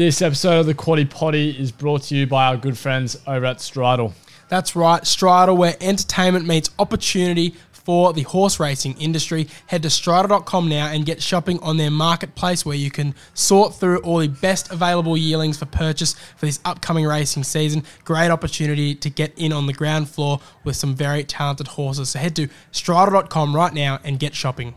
This episode of the Quaddie Poddy is brought to you by our good friends over at Stridyl. That's right, Stridyl, where entertainment meets opportunity for the horse racing industry. Head to stridyl.com now and get shopping on their marketplace where you can sort through all the best available yearlings for purchase for this upcoming racing season. Great opportunity to get in on the ground floor with some very talented horses. So head to stridyl.com right now and get shopping.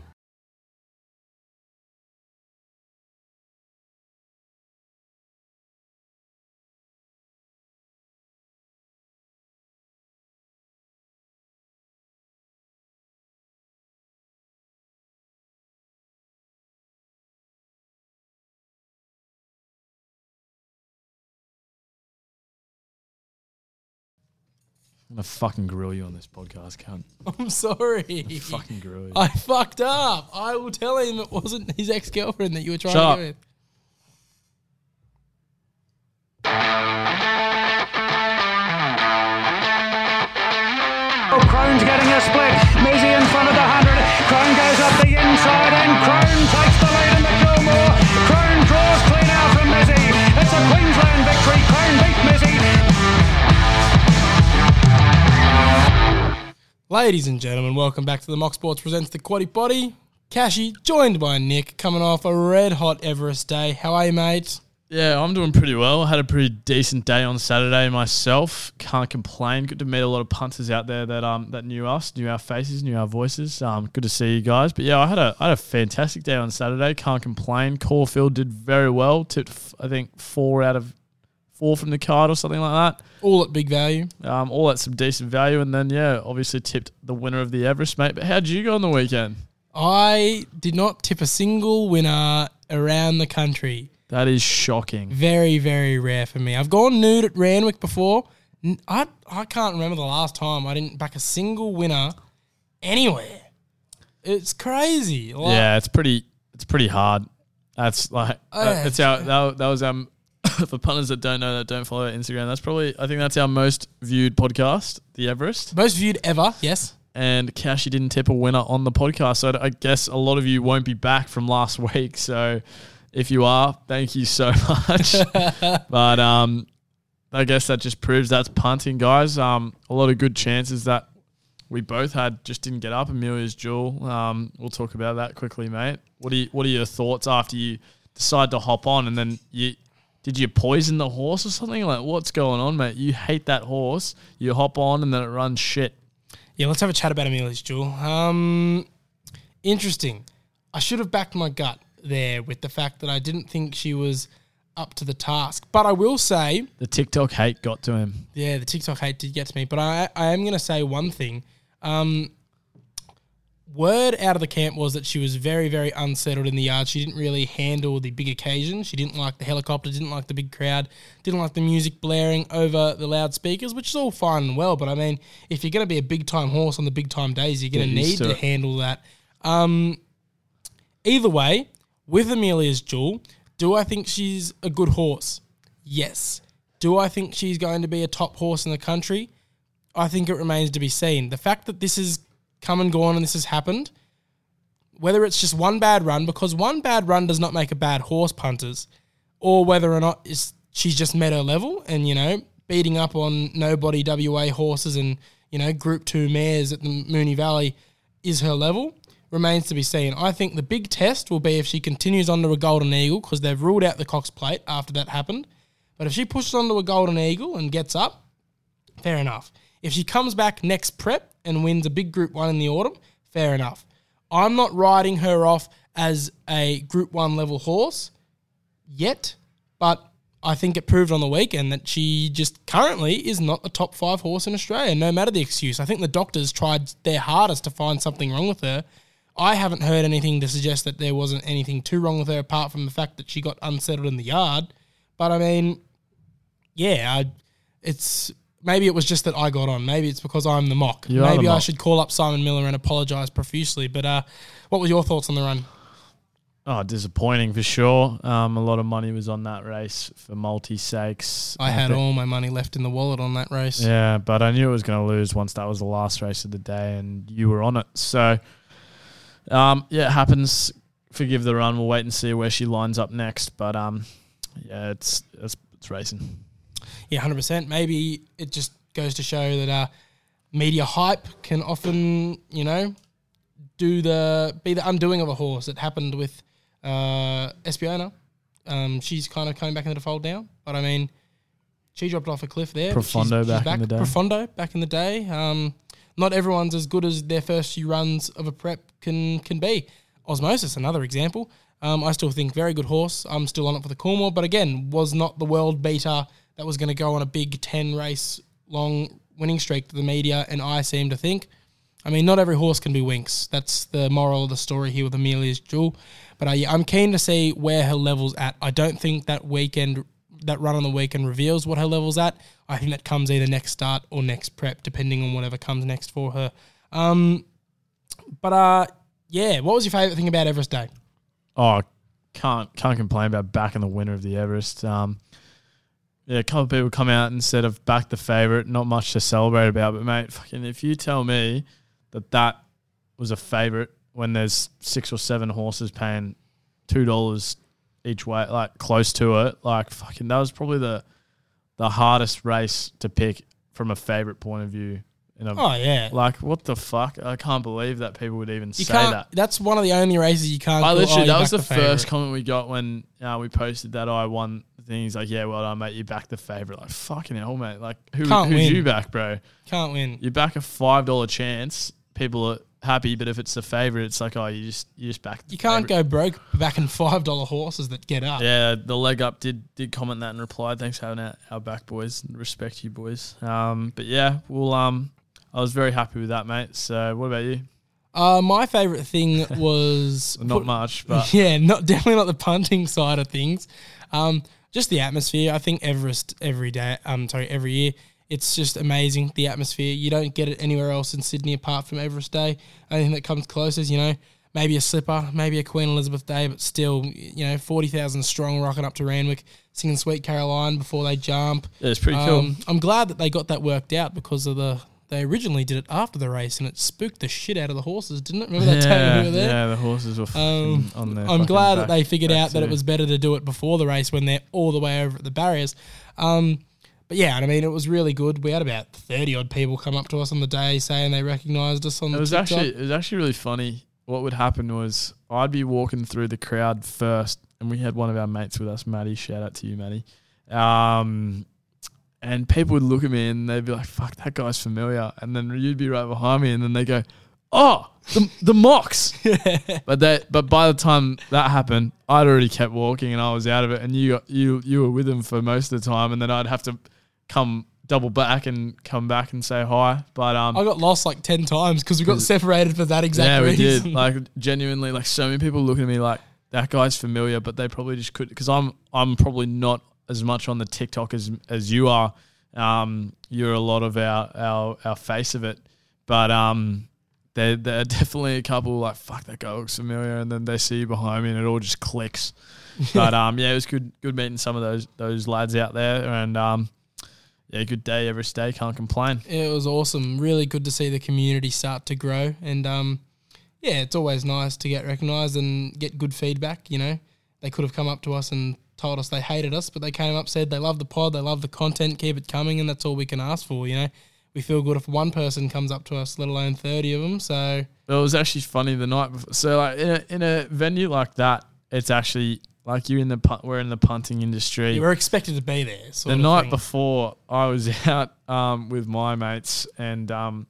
I'm gonna fucking grill you on this podcast, cunt. I'm sorry. Fucking grill you. I fucked up. I will tell him it wasn't his ex girlfriend that you were trying Shut to up. get with. Oh, Crone's getting a split. Ladies and gentlemen, welcome back to the Mock Sports Presents the Quaddie Poddy. Cashy, joined by Nick, coming off a red hot Everest day. How are you, mate? Yeah, I'm doing pretty well. I had a pretty decent day on Saturday myself. Can't complain. Good to meet a lot of punters out there that um that knew us, knew our faces, knew our voices. Um, good to see you guys. But yeah, I had a I had a fantastic day on Saturday. Can't complain. Caulfield did very well. Tipped I think four out of four from the card or something like that. All at big value. Um, all at some decent value, and then yeah, obviously tipped the winner of the Everest, mate. But how'd you go on the weekend? I did not tip a single winner around the country. That is shocking. Very, very rare for me. I've gone nude at Randwick before. I I can't remember the last time I didn't back a single winner anywhere. It's crazy. Like, Yeah, it's pretty. It's pretty hard. That's like uh, it's our that, that was um for punters that don't know that don't follow our Instagram. That's probably I think that's our most viewed podcast, the Everest. Most viewed ever, yes. And Cashy didn't tip a winner on the podcast, so I guess a lot of you won't be back from last week. So if you are, thank you so much. but um, I guess that just proves that's punting, guys. Um, a lot of good chances that we both had just didn't get up. Amelia's jewel. Um, we'll talk about that quickly, mate. What are you, What are your thoughts after you decide to hop on and then you did you poison the horse or something? Like what's going on, mate? You hate that horse. You hop on and then it runs shit. Yeah, let's have a chat about Amelia's Jewel. Um, interesting. I should have backed my gut there with the fact that I didn't think she was up to the task. But I will say, The TikTok hate got to him. yeah, the TikTok hate did get to me. But I, I am going to say one thing. Um, word out of the camp was that she was very, very unsettled in the yard. She didn't really handle the big occasion. She didn't like the helicopter, didn't like the big crowd, didn't like the music blaring over the loudspeakers, which is all fine and well. But I mean, if you're going to be a big time horse on the big time days, you're going to need to it. handle that. Um, either way, with Amelia's Jewel, do I think she's a good horse? Yes. Do I think she's going to be a top horse in the country? I think it remains to be seen. The fact that this has come and gone and this has happened, whether it's just one bad run, because one bad run does not make a bad horse, punters, or whether or not she's just met her level and, you know, beating up on nobody WA horses and, you know, Group 2 mares at the Moonee Valley is her level, remains to be seen. I think the big test will be if she continues onto a Golden Eagle, because they've ruled out the Cox Plate after that happened. But if she pushes onto a Golden Eagle and gets up, fair enough. If she comes back next prep and wins a big Group 1 in the autumn, fair enough. I'm not riding her off as a Group 1 level horse yet, but I think it proved on the weekend that she just currently is not a top five horse in Australia, no matter the excuse. I think the doctors tried their hardest to find something wrong with her. I haven't heard anything to suggest that there wasn't anything too wrong with her apart from the fact that she got unsettled in the yard. But I mean, yeah, I, it's maybe it was just that I got on. Maybe it's because I'm the mock. You are the maybe I should call up Simon Miller and apologise profusely. But uh, what were your thoughts on the run? Oh, disappointing for sure. Um, a lot of money was on that race for multi sakes. I had all my money left in the wallet on that race. Yeah, but I knew it was going to lose once that was the last race of the day, and you were on it. So, um, yeah, it happens. Forgive the run. We'll wait and see where she lines up next. But um, yeah, it's it's, it's racing. Yeah, hundred percent. Maybe it just goes to show that uh, media hype can often, you know, do the be the undoing of a horse. It happened with uh, Espiona. Um, she's kind of coming back into the fold now, but I mean, she dropped off a cliff there. but she's- Profondo she's back in the day. Profondo back in the day. Um, not everyone's as good as their first few runs of a prep can can be. Osmosis, another example. Um, I still think very good horse. I'm still on it for the Cornwall, but again, was not the world beater that was going to go on a big ten race long winning streak that the media and I seem to think. I mean, not every horse can be Winks. That's the moral of the story here with Amelia's Jewel. But yeah, I'm keen to see where her level's at. I don't think that weekend, that run on the weekend reveals what her level's at. I think that comes either next start or next prep, depending on whatever comes next for her. Um, but uh, yeah, what was your favourite thing about Everest Day? Oh, can't can't complain about backing the winner of the Everest. Um, yeah, a couple of people come out and said I've backed the favourite. Not much to celebrate about, but mate, fucking if you tell me that that was a favourite when there's six or seven horses paying two dollars each way, like close to it, like fucking that was probably the the hardest race to pick from a favourite point of view. Oh yeah, like what the fuck? I can't believe that people would even you say can't. that. That's one of the only races you can't. I go, literally oh, that was the backed first comment we got when uh, we posted that I won the thing. He's like, "Yeah, well done, mate. You back the favorite." Like fucking hell, mate. Like who Can't who's win. you back, bro? Can't win. You back a five dollar chance. People are happy, but if it's the favorite, it's like, oh, you just you just back. You can't go broke backing five dollar horses that get up. Yeah, the leg up did did comment that and replied, "Thanks for having our, our back, boys. Respect you, boys." Um, but yeah, well, um, I was very happy with that, mate. So, what about you? Uh, my favorite thing was Not put- much, but yeah, not definitely not the punting side of things. Um, just the atmosphere. I think Everest every day. Um, sorry, every year. It's just amazing the atmosphere. You don't get it anywhere else in Sydney apart from Everest Day. Only thing that comes close is you know maybe a slipper, maybe a Queen Elizabeth Day, but still you know forty thousand strong rocking up to Randwick, singing Sweet Caroline before they jump. yeah, it's pretty cool. Um, I'm glad that they got that worked out because of the. They originally did it after the race, and it spooked the shit out of the horses, didn't it? Remember that time we were there? yeah, the horses were Um, on there. I'm glad that they figured out that it was better to do it before the race when they're all the way over at the barriers. Um, but yeah, and I mean, it was really good. We had about 30 odd people come up to us on the day saying they recognised us on It the was TikTok. actually it was actually really funny. What would happen was I'd be walking through the crowd first, and we had one of our mates with us, Matty. Shout out to you, Matty. Um, and people would look at me and they'd be like, "Fuck, that guy's familiar." And then you'd be right behind me, and then they go, "Oh, the the mocks." but that but by the time that happened, I'd already kept walking and I was out of it, and you you you were with them for most of the time, and then I'd have to come double back and come back and say hi. But um, I got lost like 10 times because we got separated for that exact yeah, we reason. did. Like genuinely, like so many people looking at me like that guy's familiar, but they probably just could because I'm I'm probably not as much on the TikTok as as you are. Um, you're a lot of our our our face of it, but um, there there are definitely a couple like fuck that guy looks familiar, and then they see you behind me, and it all just clicks. but um, yeah, it was good good meeting some of those those lads out there, and um, yeah, good day every day. Can't complain. It was awesome. Really good to see the community start to grow. And um, yeah, it's always nice to get recognised and get good feedback. You know, they could have come up to us and told us they hated us, but they came up, said they love the pod, they love the content, keep it coming, and that's all we can ask for. You know, we feel good if one person comes up to us, let alone 30 of them. So It was actually funny the night before. So like in a in a venue like that, it's actually like you're in the pun- we're in the punting industry. you were expected to be there. The night thing. before, I was out um, with my mates and um,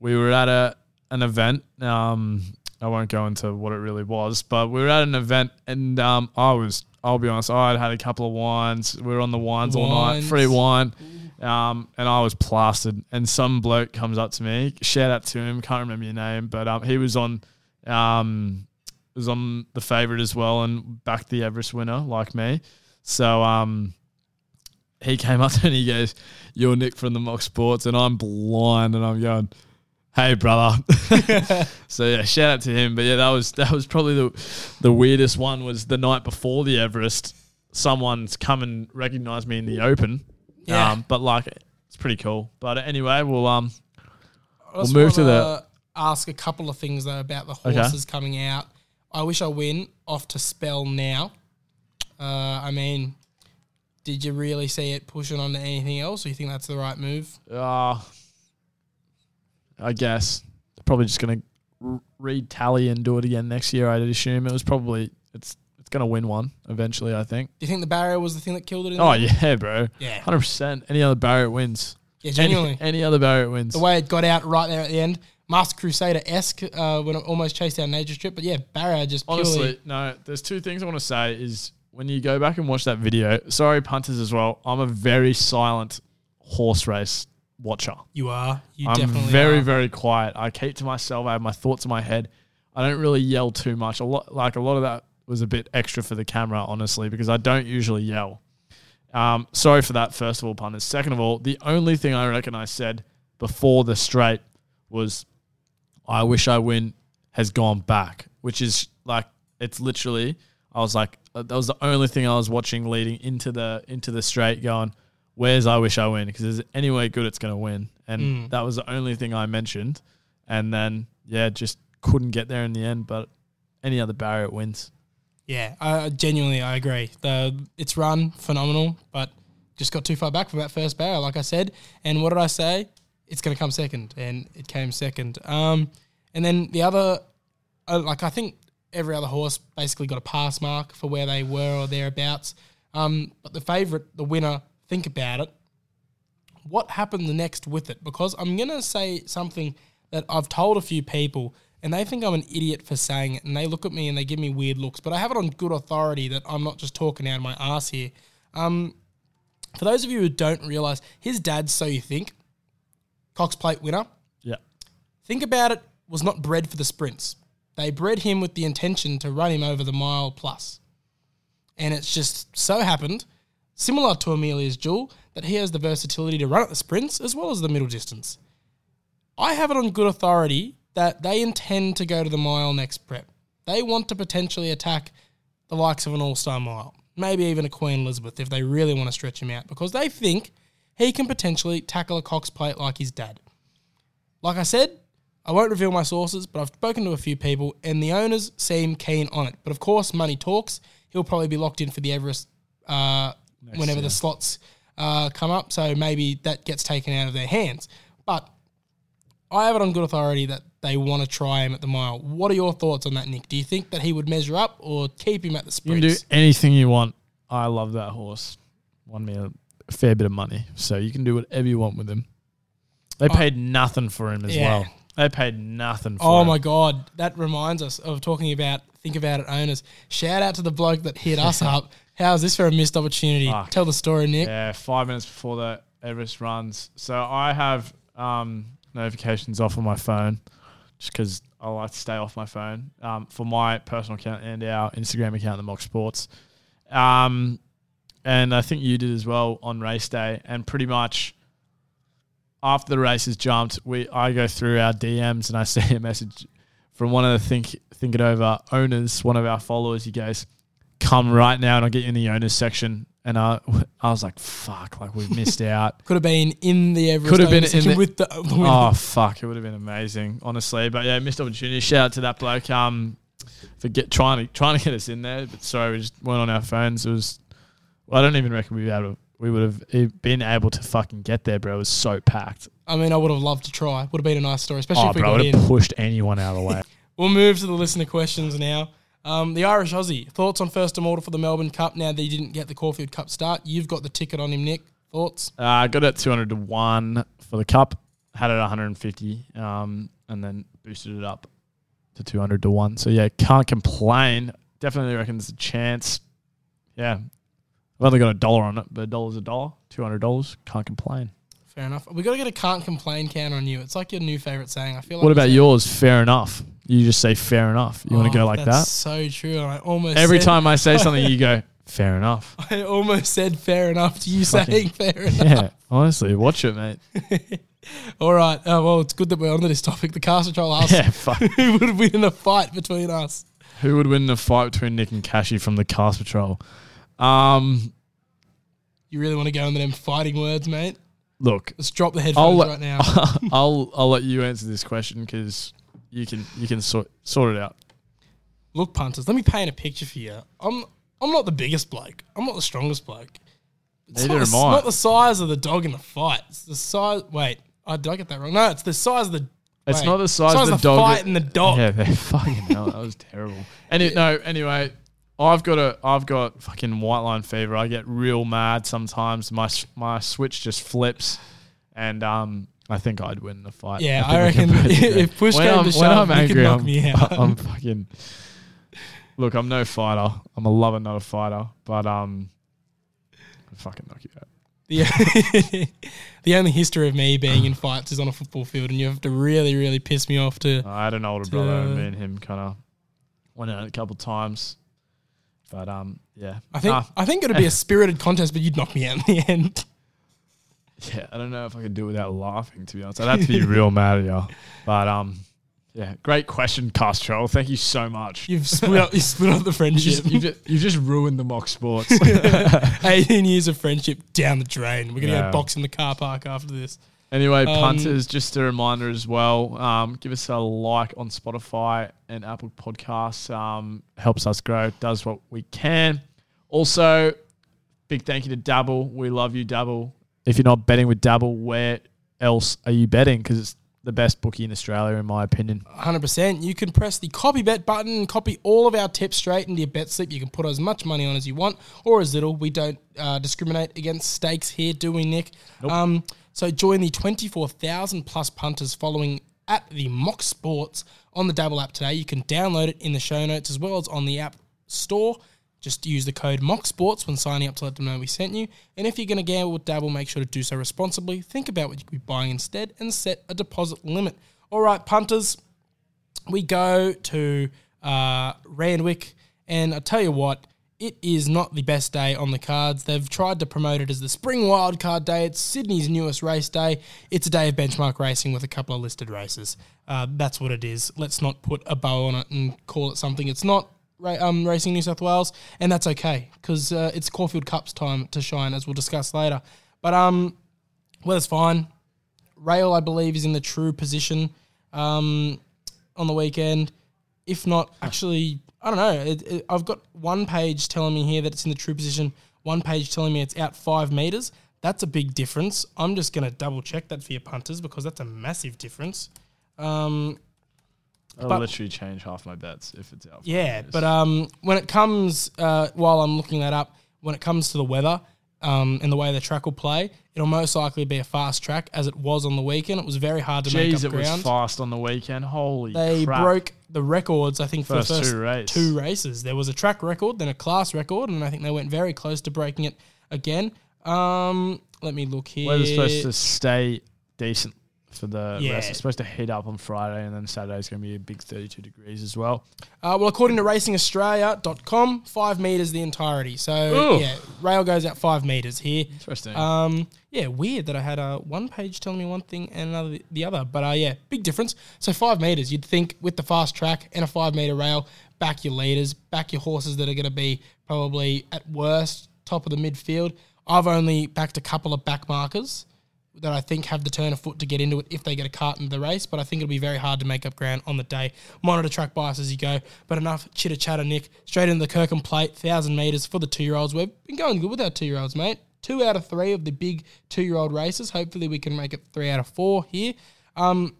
we were at a an event. Um, I won't go into what it really was, but we were at an event and um, I was. I'll be honest. I had had a couple of wines. We were on the wines, all night, free wine. Um, and I was plastered. And some bloke comes up to me. Shout out to him. Can't remember your name, but um, he was on, um, was on the favorite as well, and backed the Everest winner like me. So um, he came up to me and he goes, "You're Nick from the Mock Sports," and I'm blind, and I'm going, "Hey, brother." so yeah, shout out to him. But yeah, that was that was probably the the weirdest one. Was the night before the Everest, someone's come and recognized me in the open. Yeah. Um, but like, it's pretty cool. But anyway, we'll um, We'll move to wanna Ask a couple of things though about the Okay. horses coming out. I wish I win off to spell now. Uh, I mean, did you really see it pushing on to anything else, or you think that's the right move? Uh, I guess probably just gonna r- read tally and do it again next year. I'd assume it was probably it's it's gonna win one eventually. I think. Do you think the barrier was the thing that killed it? In Oh yeah, bro. yeah, Hundred percent. Any other barrier wins. yeah, genuinely. any other barrier wins. the way it got out right there at the end, Masked Crusader esque uh, when it almost chased down Nature Strip. But yeah, barrier just. Honestly, no. There's two things I want to say. Is when you go back and watch that video. Sorry, punters as well. I'm a very silent horse race watcher. you are. You I'm definitely very, are. very quiet. I keep to myself. I have my thoughts in my head. I don't really yell too much. A lot, like a lot of that was a bit extra for the camera, honestly, because I don't usually yell. Um, sorry for that. First of all, punters. Second of all, the only thing I reckon I said before the straight was, "I wish I win," has gone back, which is like it's literally. I was like, uh, that was the only thing I was watching leading into the into the straight, going, "Where's I wish I win?" Because is it any way good, it's going to win, and Mm. that was the only thing I mentioned. And then yeah, just couldn't get there in the end. But any other barrier it wins. Yeah, I genuinely I agree. The it's run phenomenal, but just got too far back from that first barrier, like I said. And what did I say? It's going to come second, and it came second. Um, and then the other, uh, like I think every other horse basically got a pass mark for where they were or thereabouts. Um, but the favourite, the winner, think about it. What happened the next with it? Because I'm going to say something that I've told a few people, and they think I'm an idiot for saying it, and they look at me and they give me weird looks. But I have it on good authority that I'm not just talking out of my ass here. Um, for those of you who don't realize, his dad's So You Think, Cox Plate winner. Yeah, Think about it, was not bred for the sprints. They bred him with the intention to run him over the mile plus. And it's just so happened, similar to Amelia's Jewel, that he has the versatility to run at the sprints as well as the middle distance. I have it on good authority that they intend to go to the mile next prep. They want to potentially attack the likes of an all star mile, maybe even a Queen Elizabeth if they really want to stretch him out, because they think he can potentially tackle a Cox plate like his dad. Like I said, I won't reveal my sources, but I've spoken to a few people, and the owners seem keen on it. But of course, money talks. He'll probably be locked in for the Everest uh, whenever the slots uh, come up, so maybe that gets taken out of their hands. But I have it on good authority that they want to try him at the mile. What are your thoughts on that, Nick? Do you think that he would measure up or keep him at the sprint? you can do anything you want. I love that horse. Won me a fair bit of money, so you can do whatever you want with him. They paid nothing for him as Yeah. well. They paid nothing for Oh him. my god, that reminds us of talking about think about it owners. Shout out to the bloke that hit us up. How's this for a missed opportunity? Fuck. Tell the story, Nick. Yeah, five minutes before the Everest runs. So I have um, notifications off on my phone just because I like to stay off my phone um, for my personal account and our Instagram account, the Mock Sports. Um, and I think you did as well on race day. And pretty much after the race has jumped, we I go through our DMs and I see a message from one of the Think Think It Over owners, one of our followers. He goes, "Come right now, and I'll get you in the owners section." And I, I was like, "Fuck! Like we've missed out." Could have been in the Everest Could have been in the- with the, winner. oh fuck! It would have been amazing, honestly. But yeah, missed opportunity. Shout out to that bloke. Um, for get trying to trying to get us in there, but sorry, we just weren't on our phones. It was. Well, I don't even reckon we'd be able to. We would have been able to fucking get there, bro. It was so packed. I mean, I would have loved to try. Would have been a nice story, especially Oh, if we bro, got would in. have pushed anyone out of the way. We'll move to the listener questions now. Um, the Irish Aussie thoughts on first immortal for the Melbourne Cup. Now that he didn't get the Caulfield Cup start, you've got the ticket on him, Nick. Thoughts? Uh, I got it at 200 to 1 for the cup, had it at 150, um, and then boosted it up to 200 to 1. So, yeah, can't complain. Definitely reckon there's a chance. Yeah. I've only got a dollar on it, but a dollar's a dollar. $200, can't complain. Fair enough. We got to get a can't complain counter on you. It's like your new favorite saying. I feel like What about yours? Fair enough. You just say fair enough. You want Oh, to go like that's that? So true. I almost Every time I say something, you go, fair enough. I almost said fair enough to you Fucking- saying fair enough. Yeah, honestly, watch it, mate. All right. Oh, well, it's good that we're onto this topic. The Castle Troll asked Yeah, fuck. who would win in a fight between us. Who would win the fight between Nick and Cashy from the Cast Patrol? Um, You really want to go into them fighting words, mate? Look, Let's drop the I'll headphones let, right now. I'll I'll let you answer this question because you can you can sort sort it out. Look, punters, let me paint a picture for you. I'm I'm not the biggest bloke. I'm not the strongest bloke. It's Neither not the, am I. Not the size of the dog in the fight. It's the size. Wait, oh, did I get that wrong? No, it's the size of the. It's wait, not the size of the dog in the fight that- and the dog. Yeah, they fucking hell. That was terrible. Any no, anyway, I've got a I've got fucking white line fever. I get real mad sometimes. My my switch just flips, and um, I think I'd win the fight. Yeah, think I reckon if push when came I'm, to shove, I'm angry, knock I'm, me out. I'm fucking. Look, I'm no fighter. I'm a lover, not a fighter. But um, I'd fucking knock you out. The, the only history of me being in fights is on a football field, and you have to really, really piss me off to. I had an older brother, and me and him kind of went out a couple times. But um, yeah, I think Nah, I think it'd be a spirited contest, but you'd knock me out in the end. Yeah, I don't know if I could do it without laughing. To be honest, I'd have to be real mad at you. But um, yeah, great question, Castro. Thank you so much. You've split up. You split up the You friendship. just, you just, you just ruined the mock sports. 18 years of friendship down the drain. We're gonna Yeah. go box in the car park after this. Anyway, Um, punters, just a reminder as well. Um, give us a like on Spotify and Apple Podcasts. Um, helps us grow. Does what we can. Also, big thank you to Dabble. We love you, Dabble. If you're not betting with Dabble, where else are you betting? Because it's the best bookie in Australia, in my opinion. 100%. You can press the copy bet button and copy all of our tips straight into your bet slip. You can put as much money on as you want or as little. We don't uh, discriminate against stakes here, do we, Nick? Um, so join the 24,000 plus punters following at the Mock Sports on the Dabble app today. You can download it in the show notes as well as on the app store. Just use the code MOCKSPORTS when signing up to let them know we sent you. And if you're going to gamble with Dabble, make sure to do so responsibly. Think about what you could be buying instead and set a deposit limit. All right, punters, we go to uh, Randwick, and I tell you what, it is not the best day on the cards. They've tried to promote it as the Spring Wildcard Day. It's Sydney's newest race day. It's a day of benchmark racing with a couple of listed races. Uh, that's what it is. Let's not put a bow on it and call it something it's not. Um, Racing New South Wales, and that's okay because uh, it's Caulfield Cup's time to shine, as we'll discuss later. But um, well, it's fine. Rail, I believe, is in the true position um, on the weekend. If not, actually, I don't know. It, it, I've got one page telling me here that it's in the true position, one page telling me it's out five meters. That's a big difference. I'm just going to double check that for your punters because that's a massive difference. Um, I'll But- literally change half my bets if it's out. yeah, years. but um, when it comes, uh, while I'm looking that up, when it comes to the weather um, and the way the track will play, it'll most likely be a fast track as it was on the weekend. It was very hard to make Jeez, up it was fast on the weekend. Holy they crap. broke the records, I think, for First the first two race. two races. There was a track record, then a class record, and I think they went very close to breaking it again. Um, let me look here. Weather's supposed to stay decent for the Yeah. rest. It's supposed to heat up on Friday, and then Saturday's going to be a big 32 degrees as well. Uh, well, according to racingaustralia.com, five metres the entirety. So, Ooh. yeah, rail goes out five metres here. Interesting. Um, yeah, weird that I had uh, one page telling me one thing and another the other. But uh, yeah, big difference. So five meters, you'd think with the fast track and a five meter rail, back your leaders, back your horses that are going to be probably at worst top of the midfield. I've only backed a couple of back markers that I think have the turn of foot to get into it if they get a cart into the race. But I think it'll be very hard to make up ground on the day. Monitor track bias as you go. But enough chitter chatter, Nick. Straight into the Kirkham plate, thousand meters for the two year olds. We've been going good with our two year olds, mate. Two out of three of the big two year old races. Hopefully, we can make it three out of four here. Um,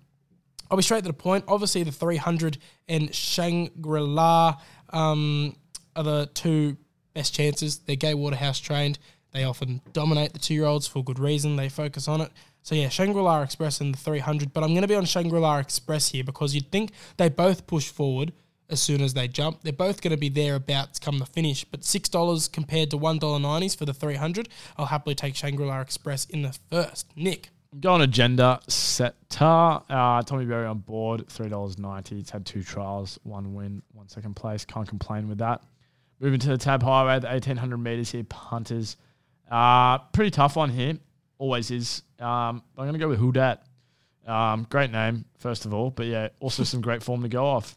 I'll be straight to the point. Obviously, the 300 and Shangri La um, are the two best chances. They're Gay Waterhouse trained. They often dominate the two year olds for good reason. They focus on it. So, yeah, Shangri La Express and the 300. But I'm going to be on Shangri La Express here because you'd think they both push forward as soon as they jump. They're both going to be thereabouts come the finish. But $6 compared to $1.90s for the 300. I'll happily take Shangri La Express in the first. Nick. Going agenda setter. Uh, Tommy Berry on board, three dollars ninety. It's had two trials, one win, one second place. Can't complain with that. Moving to the Tab Highway, the eighteen hundred meters here. Punters, uh, pretty tough one here. Always is. Um, I'm gonna go with Who Dat. Um, great name, first of all, but yeah, also some great form to go off.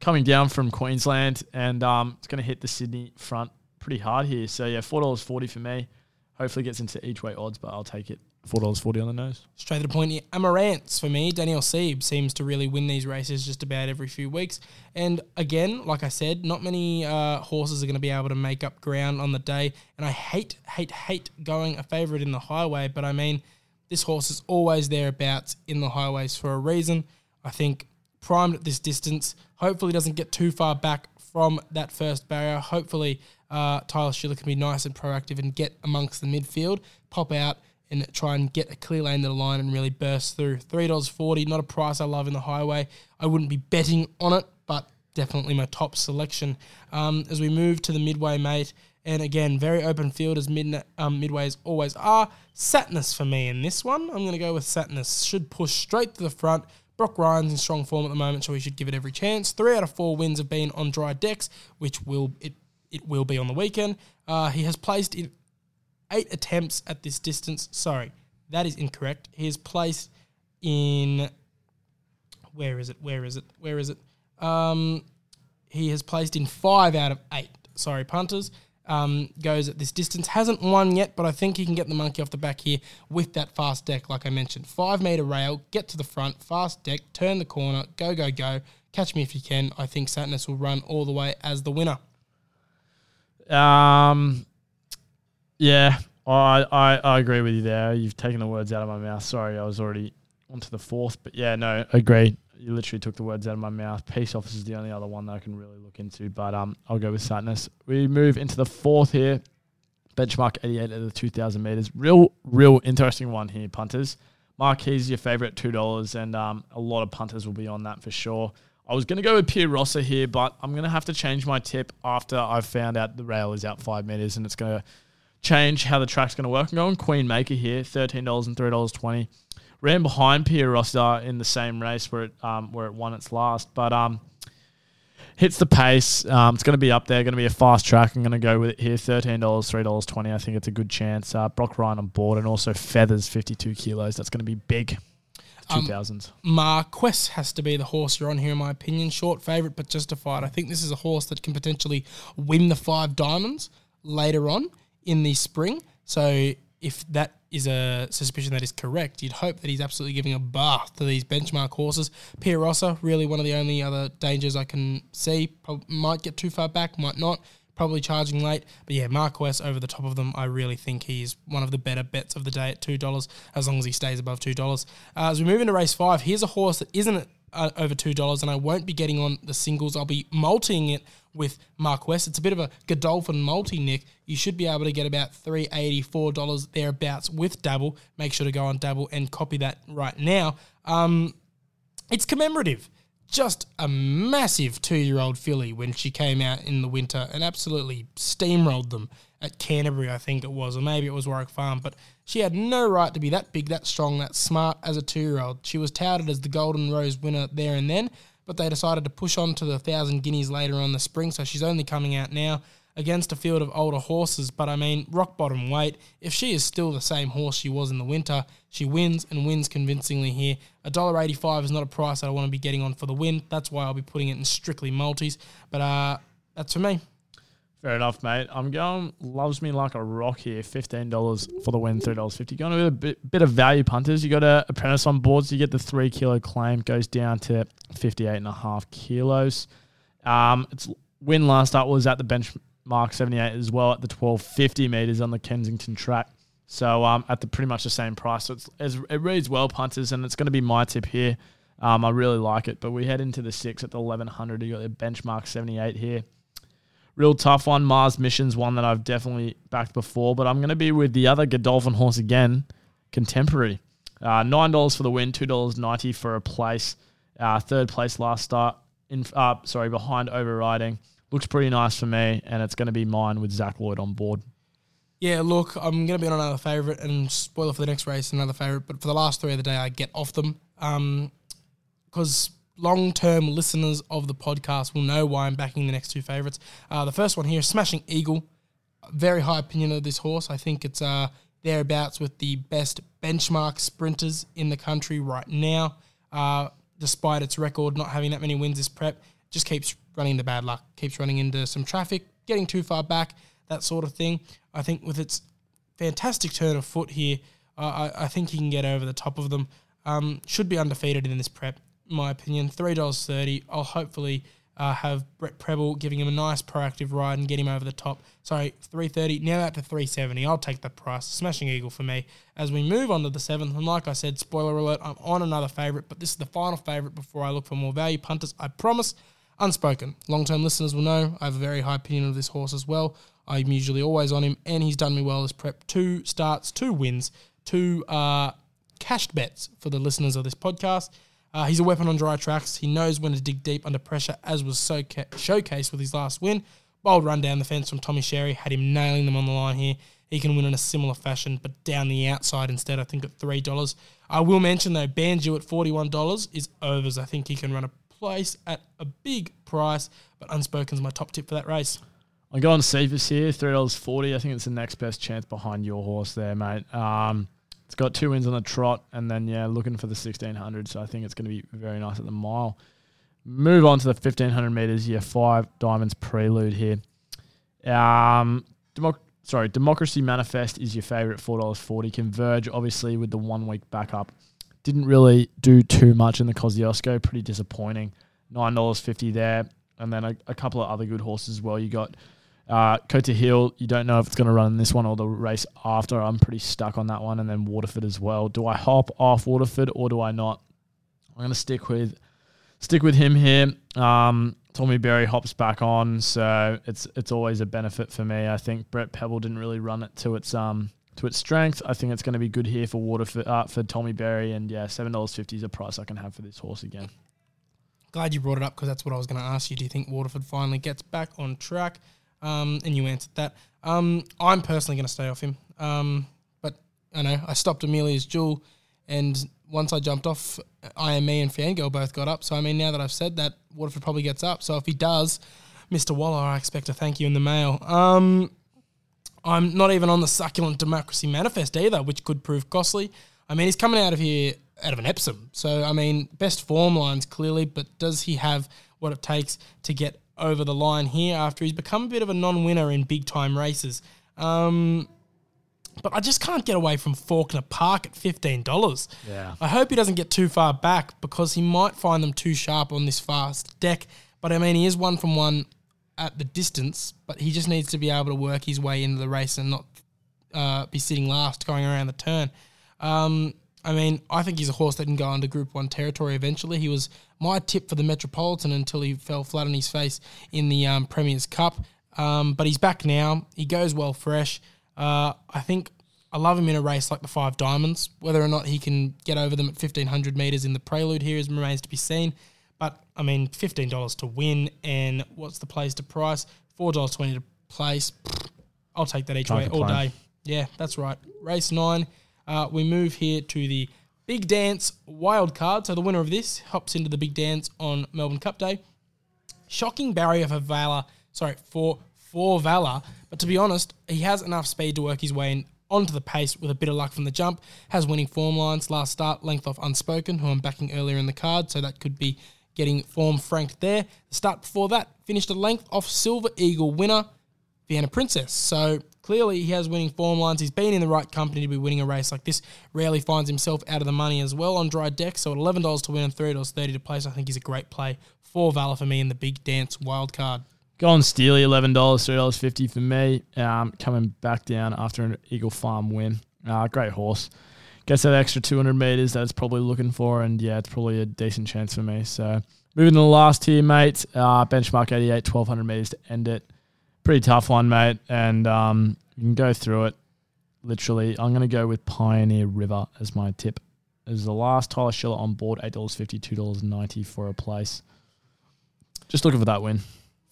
Coming down from Queensland, and um, it's gonna hit the Sydney front pretty hard here. So yeah, four dollars forty for me. Hopefully gets into each way odds, but I'll take it four dollars forty on the nose. Straight to the point here. Amarantz for me. Daniel Sieb seems to really win these races just about every few weeks. And again, like I said, not many uh, horses are going to be able to make up ground on the day. And I hate, hate, hate going a favourite in the highway. But I mean, this horse is always thereabouts in the highways for a reason. I think primed at this distance, hopefully doesn't get too far back from that first barrier. Hopefully, uh, Tyler Schiller can be nice and proactive and get amongst the midfield, pop out and try and get a clear lane to the line and really burst through. $3.40, not a price I love in the highway. I wouldn't be betting on it, but definitely my top selection. Um, as we move to the midway, mate, and again, very open field as mid, um, midways always are. Satnus for me in this one. I'm going to go with Satnus. Should push straight to the front. Brock Ryan's in strong form at the moment, so we should give it every chance. Three out of four wins have been on dry decks, which will it it will be on the weekend. Uh, he has placed in eight attempts at this distance. Sorry, that is incorrect. He has placed in where is it? Where is it? Where is it? Um, he has placed in five out of eight. Sorry, punters. Um, goes at this distance. Hasn't won yet, but I think he can get the monkey off the back here with that fast deck, like I mentioned. Five meter rail, get to the front, fast deck, turn the corner, go, go, go. Catch me if you can. I think Satnus will run all the way as the winner. Um, yeah, I, I I agree with you there. You've taken the words out of my mouth. Sorry, I was already onto the fourth, but yeah, no, agree. You literally took the words out of my mouth. Peace Office is the only other one that I can really look into, but um, I'll go with Satnus. We move into the fourth here. Benchmark 88 at the 2,000 meters. Real, real interesting one here, punters. Marquis is your favorite, two dollars, and um, a lot of punters will be on that for sure. I was going to go with Pierre Rossa here, but I'm going to have to change my tip after I've found out the rail is out five meters, and it's going to change how the track's going to work. I'm going Queen Maker here, thirteen dollars and three dollars twenty. Ran behind Pierre Rossa in the same race where it um, where it won its last, but um, hits the pace. Um, it's going to be up there. Going to be a fast track. I'm going to go with it here. Thirteen dollars, three dollars twenty. I think it's a good chance. Uh, Brock Ryan on board, and also feathers, fifty-two kilos. That's going to be big. Two thousands. Marquess has to be the horse you're on here, in my opinion. Short favourite, but justified. I think this is a horse that can potentially win the five diamonds later on in the spring. So if that is a suspicion that is correct, you'd hope that he's absolutely giving a bath to these benchmark horses. Pierre Rossa, really one of the only other dangers I can see. Might get too far back, might not. Probably charging late. But yeah, Marquez over the top of them. I really think he's one of the better bets of the day at $2, as long as he stays above $2. Uh, as we move into race five, here's a horse that isn't uh, over two dollars, and I won't be getting on the singles. I'll be multing it with Marquess. It's a bit of a Godolphin multi, Nick. You should be able to get about three eighty four dollars thereabouts with Dabble. Make sure to go on Dabble and copy that right now. Um, it's commemorative. Just a massive two year old filly when she came out in the winter and absolutely steamrolled them at Canterbury, I think it was, or maybe it was Warwick Farm. But she had no right to be that big, that strong, that smart as a two year old. She was touted as the Golden Rose winner there and then, but they decided to push on to the thousand guineas later on the spring, so she's only coming out now against a field of older horses. But I mean, rock bottom weight. If she is still the same horse she was in the winter, she wins and wins convincingly here. $1.85 is not a price that I want to be getting on for the win. That's why I'll be putting it in strictly multis. But uh, that's for me. Fair enough, mate. I'm going loves me like a rock here. Fifteen dollars for the win, three dollars fifty. Going with a bit, bit of value punters. You got a apprentice on board, so you get the three kilo claim goes down to 58 and a half kilos. Um, its win last up was at the benchmark seventy eight as well at the twelve fifty meters on the Kensington track. So um, at the pretty much the same price. So it's, it's it reads well punters, and it's going to be my tip here. Um, I really like it, but we head into the six at the eleven hundred. You got the benchmark seventy eight here real tough one. Mars Mission's one that I've definitely backed before, but I'm going to be with the other Godolphin horse again, Contemporary. Uh, Nine dollars for the win, two dollars ninety for a place. Uh, third place last start. In uh, sorry, behind overriding. Looks pretty nice for me, and it's going to be mine with Zac Lloyd on board. Yeah, look, I'm going to be on another favourite and spoiler for the next race, another favourite. But for the last three of the day, I get off them. Because long term listeners of the podcast will know why I'm backing the next two favourites. Uh, the first one here, Smashing Eagle. Very high opinion of this horse. I think it's uh, thereabouts with the best benchmark sprinters in the country right now. Uh, despite its record not having that many wins this prep, just keeps running the bad luck, keeps running into some traffic, getting too far back, that sort of thing. I think with its fantastic turn of foot here, I, I, I think he can get over the top of them. Um, should be undefeated in this prep, my opinion. Three dollars thirty. I'll hopefully uh, have Brett Prebble giving him a nice proactive ride and get him over the top. Sorry, three thirty. Now out to three seventy. I'll take that price. Smashing eagle for me. As we move on to the seventh, and like I said, spoiler alert, I'm on another favourite, but this is the final favourite before I look for more value punters. I promise. Unspoken. Long term listeners will know I have a very high opinion of this horse as well. I'm usually always on him, and he's done me well as prep. Two starts, two wins, two uh, cashed bets for the listeners of this podcast. Uh, he's a weapon on dry tracks. He knows when to dig deep under pressure, as was so ca- showcased with his last win. Bold run down the fence from Tommy Sherry had him nailing them on the line here. He can win in a similar fashion, but down the outside instead, I think at $3. I will mention, though, Banjo at $41 is overs. I think he can run a place at a big price, but Unspoken's my top tip for that race. I'm going Cephas here, three dollars forty. I think it's the next best chance behind your horse there, mate. Um, it's got two wins on the trot, and then yeah, looking for the sixteen hundred. So I think it's going to be very nice at the mile. Move on to the fifteen hundred meters. Yeah, five diamonds prelude here. Um, Democ- sorry, Democracy Manifest is your favorite, four dollars forty. Converge, obviously, with the one week backup, didn't really do too much in the Kosciuszko. Pretty disappointing. Nine dollars fifty there, and then a, a couple of other good horses as well. You got uh, Kota Hill, you don't know if it's going to run this one or the race after. I'm pretty stuck on that one. And then Waterford as well. Do I hop off Waterford or do I not? I'm going to stick with stick with him here. Um, Tommy Berry hops back on, so it's it's always a benefit for me. I think Brett Prebble didn't really run it to its um to its strength. I think it's going to be good here for Waterford uh, for Tommy Berry, and yeah, seven dollars fifty is a price I can have for this horse again. Glad you brought it up because that's what I was going to ask you. Do you think Waterford finally gets back on track? Um, and you answered that. Um, I'm personally going to stay off him. Um, but I know I stopped Amelia's Jewel, and once I jumped off, IME and Fangirl both got up. So I mean, now that I've said that, Waterford probably gets up. So if he does, Mr. Waller, I expect a thank you in the mail. Um, I'm not even on the succulent democracy manifest either, which could prove costly. I mean, he's coming out of here out of an Epsom. So, I mean, best form lines clearly, but does he have what it takes to get over the line here after he's become a bit of a non winner in big time races? Um, but I just can't get away from Faulkner Park at $15. Yeah. I hope he doesn't get too far back because he might find them too sharp on this fast deck. But I mean, he is one from one at the distance, but he just needs to be able to work his way into the race and not uh, be sitting last going around the turn. Um, I mean, I think he's a horse that can go under Group 1 territory eventually. He was my tip for the Metropolitan until he fell flat on his face in the um, Premier's Cup. Um, but he's back now. He goes well fresh. Uh, I think I love him in a race like the Five Diamonds. Whether or not he can get over them at 1500 metres in the prelude here is remains to be seen. But I mean, $15 to win, and what's the place to price? $4.20 to place. I'll take that each way all day. Yeah, that's right. Race nine. Uh, we move here to the Big Dance wild card. So the winner of this hops into the Big Dance on Melbourne Cup Day. Shocking barrier for Valor. Sorry, for for Valor. But to be honest, he has enough speed to work his way in onto the pace with a bit of luck from the jump. Has winning form lines. Last start, length off Unspoken, who I'm backing earlier in the card. So that could be getting form franked there. The start before that finished a length off Silver Eagle winner, Vienna Princess. So clearly he has winning form lines. He's been in the right company to be winning a race like this. Rarely finds himself out of the money as well on dry deck. So at eleven dollars to win and three dollars thirty to place, I think he's a great play for Valor for me in the big dance wild card. Go on Steely, eleven dollars, three dollars fifty for me. Um, coming back down after an Eagle Farm win. Uh, great horse. Gets that extra two hundred meters that it's probably looking for, and yeah, it's probably a decent chance for me. So moving to the last here, mate. Uh, benchmark 88, 1200 meters to end it. Pretty tough one, mate, and um, you can go through it. Literally, I'm going to go with Pioneer River as my tip. As the last Tyler Schiller on board, eight dollars fifty, two dollars ninety for a place. Just looking for that win.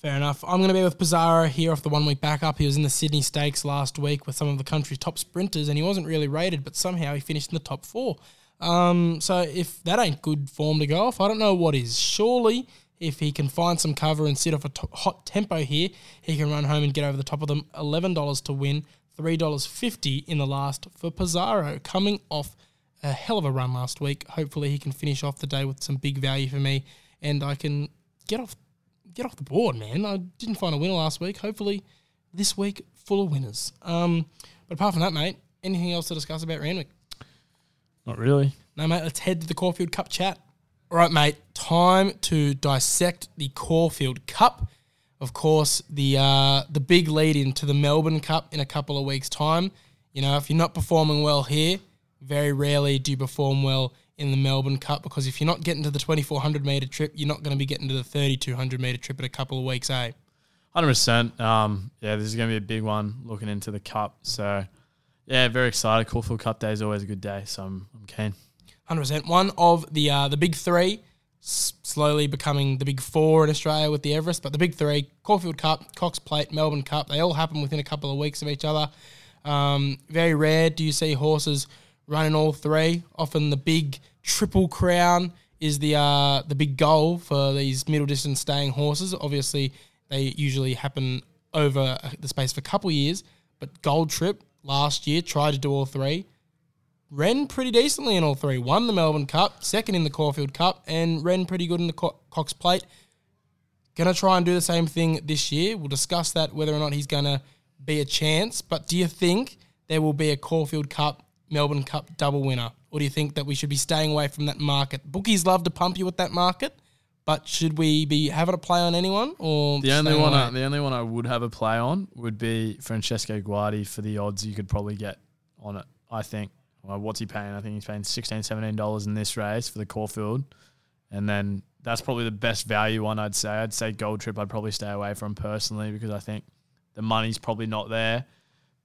Fair enough. I'm going to be with Pizarro here off the one week backup. He was in the Sydney Stakes last week with some of the country's top sprinters, and he wasn't really rated, but somehow he finished in the top four. Um, so if that ain't good form to go off, I don't know what is. Surely, if he can find some cover and sit off a hot tempo here, he can run home and get over the top of them. Eleven dollars to win, three dollars fifty in the last for Pizarro, coming off a hell of a run last week. Hopefully, he can finish off the day with some big value for me, and I can get off get off the board, man. I didn't find a winner last week. Hopefully, this week full of winners. Um, but apart from that, mate, anything else to discuss about Randwick? Not really. No, mate, let's head to the Caulfield Cup chat. All right, mate, time to dissect the Caulfield Cup. Of course, the uh, the big lead into the Melbourne Cup in a couple of weeks' time. You know, if you're not performing well here, very rarely do you perform well in the Melbourne Cup because if you're not getting to the 2400 meter trip, you're not going to be getting to the 3200 meter trip in a couple of weeks, eh? Hundred percent. Um, yeah, this is going to be a big one looking into the cup. So, yeah, very excited. Caulfield Cup Day is always a good day, so I'm, I'm keen. Hundred percent. One of the uh, the big three, s- slowly becoming the big four in Australia with the Everest. But the big three: Caulfield Cup, Cox Plate, Melbourne Cup. They all happen within a couple of weeks of each other. Um, very rare do you see horses running all three. Often the big triple crown is the uh, the big goal for these middle distance staying horses. Obviously, they usually happen over the space of a couple of years. But Gold Trip last year tried to do all three ran pretty decently in all three. Won the Melbourne Cup, second in the Caulfield Cup, and ran pretty good in the Co- Cox Plate. Going to try and do the same thing this year. We'll discuss that whether or not he's going to be a chance. But do you think there will be a Caulfield Cup, Melbourne Cup double winner? Or do you think that we should be staying away from that market? Bookies love to pump you with that market, but should we be having a play on anyone? Or The only one. I, the only one I would have a play on would be Francesco Guardi for the odds you could probably get on it. I think. Well, what's he paying? I think he's paying 16 dollars in this race for the Caulfield, and then that's probably the best value one I'd say. I'd say Gold Trip. I'd probably stay away from personally because I think the money's probably not there.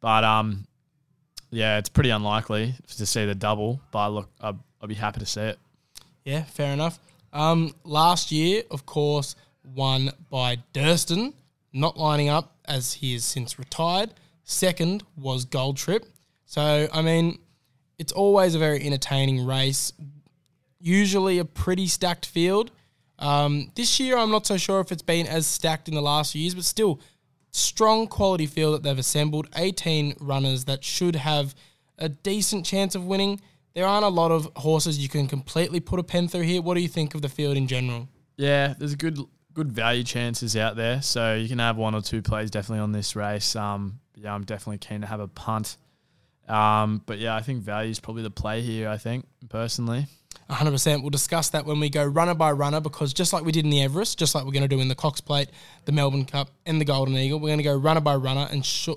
But um, yeah, it's pretty unlikely to see the double. But look, I'd, I'd be happy to see it. Yeah, fair enough. Um, last year, of course, won by Durston, not lining up as he is since retired. Second was Gold Trip. So, I mean, it's always a very entertaining race. Usually a pretty stacked field. Um, this year, I'm not so sure if it's been as stacked in the last few years, but still, strong quality field that they've assembled. 18 runners that should have a decent chance of winning. There aren't a lot of horses you can completely put a pen through here. What do you think of the field in general? Yeah, there's good good value chances out there, so you can have one or two plays definitely on this race. Um, yeah, I'm definitely keen to have a punt. Um, but yeah, I think value is probably the play here. I think personally. 100%. We'll discuss that when we go runner by runner because just like we did in the Everest, just like we're going to do in the Cox Plate, the Melbourne Cup, and the Golden Eagle, we're going to go runner by runner and sh-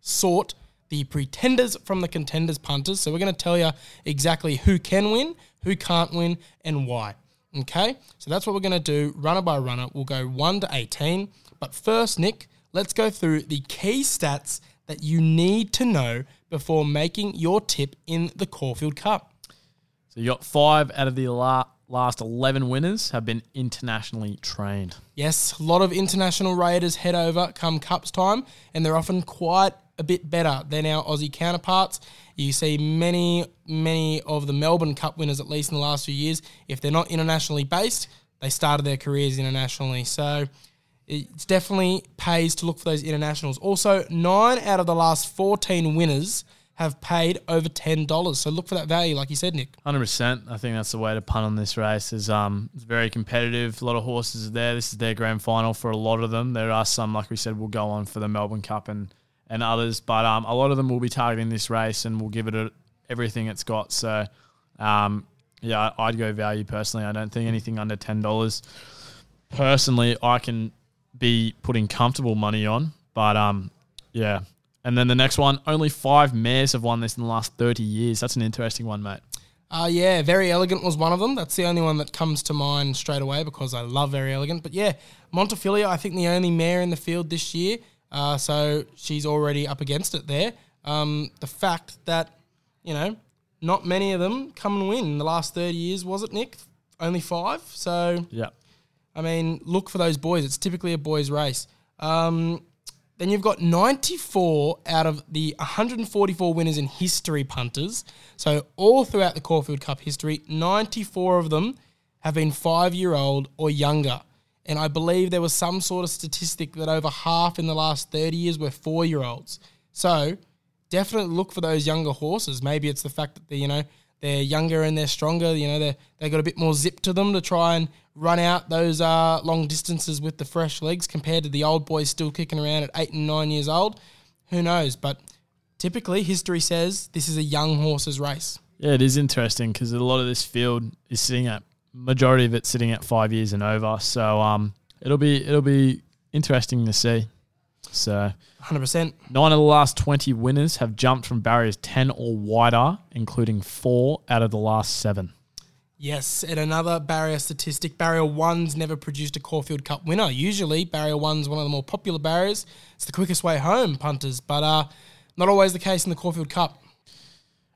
sort the pretenders from the contenders punters. So we're going to tell you exactly who can win, who can't win, and why. Okay? So that's what we're going to do runner by runner. We'll go 1 to 18. But first, Nick, let's go through the key stats that you need to know before making your tip in the Caulfield Cup. So you got five out of the last eleven winners have been internationally trained. Yes, a lot of international raiders head over come Cups time, and they're often quite a bit better than our Aussie counterparts. You see many, many of the Melbourne Cup winners, at least in the last few years, if they're not internationally based, they started their careers internationally. So it definitely pays to look for those internationals. Also, nine out of the last 14 winners have paid over $10. So look for that value, like you said, Nick. Hundred percent. I think that's the way to punt on this race. Is um, it's very competitive. A lot of horses are there. This is their grand final for a lot of them. There are some, like we said, will go on for the Melbourne Cup and and others, but um, a lot of them will be targeting this race and will give it a, everything it's got. So, um, yeah, I'd go value personally. I don't think anything under ten dollars. Personally, I can be putting comfortable money on, but um, yeah. And then the next one, only five mares have won this in the last thirty years. That's an interesting one, mate. Uh, yeah, Very Elegant was one of them. That's the only one that comes to mind straight away because I love Very Elegant. But yeah, Montefilia, I think the only mare in the field this year. Uh, so she's already up against it there. Um, the fact that, you know, not many of them come and win in the last 30 years, was it, Nick? Only five. So, Yeah. I mean, look for those boys. It's typically a boys' race. Um, then you've got 94 out of the 144 winners in history punters. So all throughout the Caulfield Cup history, 94 of them have been five year old or younger. And I believe there was some sort of statistic that over half in the last 30 years were four year olds. So definitely look for those younger horses. Maybe it's the fact that they, you know, they're younger and they're stronger. You know, they they got a bit more zip to them to try and run out those uh, long distances with the fresh legs compared to the old boys still kicking around at eight and nine years old. Who knows? But typically, history says this is a young horse's race. Yeah, it is interesting because a lot of this field is sitting at majority of it sitting at five years and over. So um, it'll be it'll be interesting to see. So 100%. nine of the last twenty winners have jumped from barriers ten or wider, including four out of the last seven. Yes, and another barrier statistic barrier one's never produced a Caulfield Cup winner. Usually, barrier one's one of the more popular barriers. It's the quickest way home, punters, but uh, not always the case in the Caulfield Cup.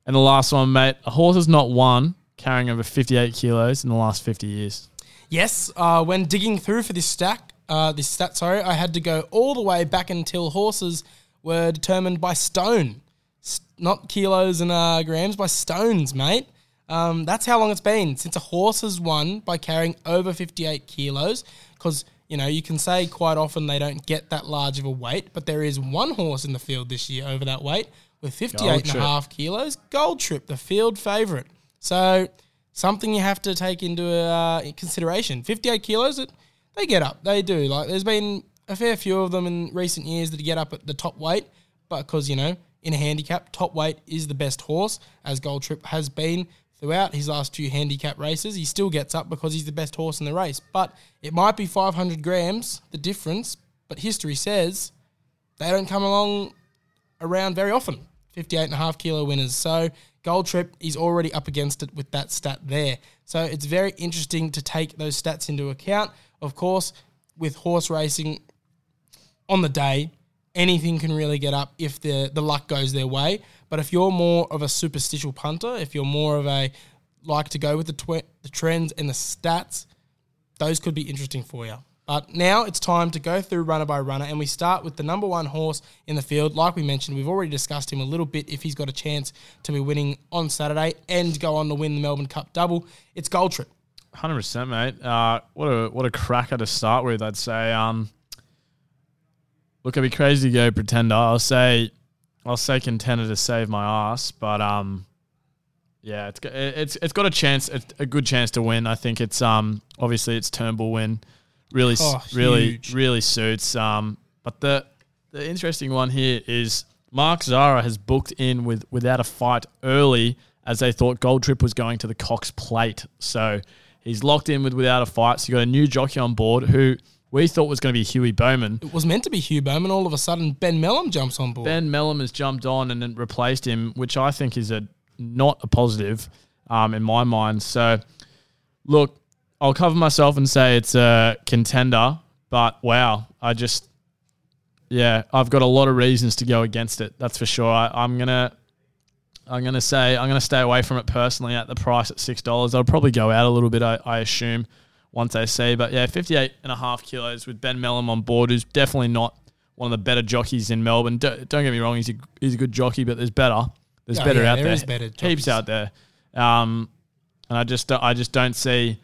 And the last one, mate, a horse has not won carrying over fifty eight kilos in the last fifty years. Yes, uh, when digging through for this stack, uh, this stat, sorry, I had to go all the way back until horses were determined by stone, S- not kilos and uh, grams, by stones, mate. Um, that's how long it's been since a horse has won by carrying over 58 kilos. Because, you know, you can say quite often they don't get that large of a weight, but there is one horse in the field this year over that weight with 58 and a half kilos. Gold Trip, the field favourite. So, something you have to take into uh, consideration. 58 kilos, it, they get up. They do. Like, there's been a fair few of them in recent years that get up at the top weight, but because, you know, in a handicap, top weight is the best horse, as Gold Trip has been throughout his last few handicap races. He still gets up because he's the best horse in the race. But it might be 500 grams, the difference, but history says they don't come along around very often. 58 and a half kilo winners. So Gold Trip is already up against it with that stat there. So it's very interesting to take those stats into account. Of course, with horse racing on the day, anything can really get up if the, the luck goes their way. But if you're more of a superstitious punter, if you're more of a like to go with the, tw- the trends and the stats, those could be interesting for you. But now it's time to go through runner by runner, and we start with the number one horse in the field. Like we mentioned, we've already discussed him a little bit if he's got a chance to be winning on Saturday and go on to win the Melbourne Cup double. It's Gold Trip. Hundred percent, mate. Uh, what a what a cracker to start with. I'd say. Um, look, I'd be crazy to go pretender. I'll say, I'll say contender to save my ass, but um, yeah, it's got- it's it's got a chance, a, a good chance to win. I think it's um, obviously it's Turnbull win, really, Oh, really, huge. really suits. Um, but the the interesting one here is Mark Zahra has booked in with without a fight early as they thought Gold Trip was going to the Cox Plate. So he's locked in with without a fight. So you got a new jockey on board who we thought was going to be Huey Bowman. It was meant to be Hugh Bowman. All of a sudden, Ben Melham jumps on board. Ben Melham has jumped on and then replaced him, which I think is a not a positive um, in my mind. So, look, I'll cover myself and say it's a contender, but wow, I just, yeah, I've got a lot of reasons to go against it. That's for sure. I, I'm gonna, I'm gonna say I'm gonna stay away from it personally at the price at six dollars. I'll probably go out a little bit. I, I assume once I see, but yeah, 58 and a half kilos with Ben Melham on board, who's definitely not one of the better jockeys in Melbourne. Don't, don't get me wrong, he's a, he's a good jockey, but there's better. There's Yeah, better yeah, out there there. is better Heaps out there. Um, and I just I just don't see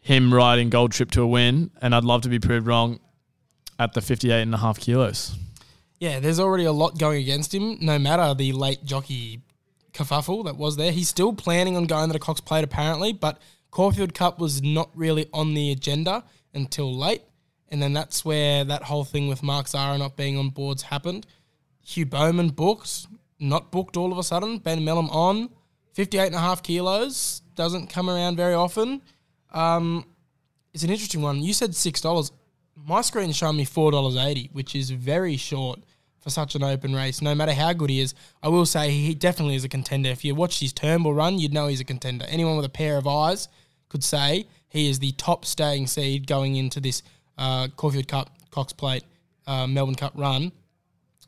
him riding Gold Trip to a win, and I'd love to be proved wrong at the 58 and a half kilos. Yeah, there's already a lot going against him, no matter the late jockey kerfuffle that was there. He's still planning on going to the Cox Plate, apparently, but Caulfield Cup was not really on the agenda until late. And then that's where that whole thing with Mark Zahra not being on boards happened. Hugh Bowman booked, not booked all of a sudden. Ben Melham on, 58 and a half kilos, doesn't come around very often. Um, it's an interesting one. You said $6 my screen's showing me four dollars eighty, which is very short for such an open race. No matter how good he is, I will say he definitely is a contender. If you watched his Turnbull run, you'd know he's a contender. Anyone with a pair of eyes could say he is the top staying seed going into this uh, Caulfield Cup, Cox Plate, uh, Melbourne Cup run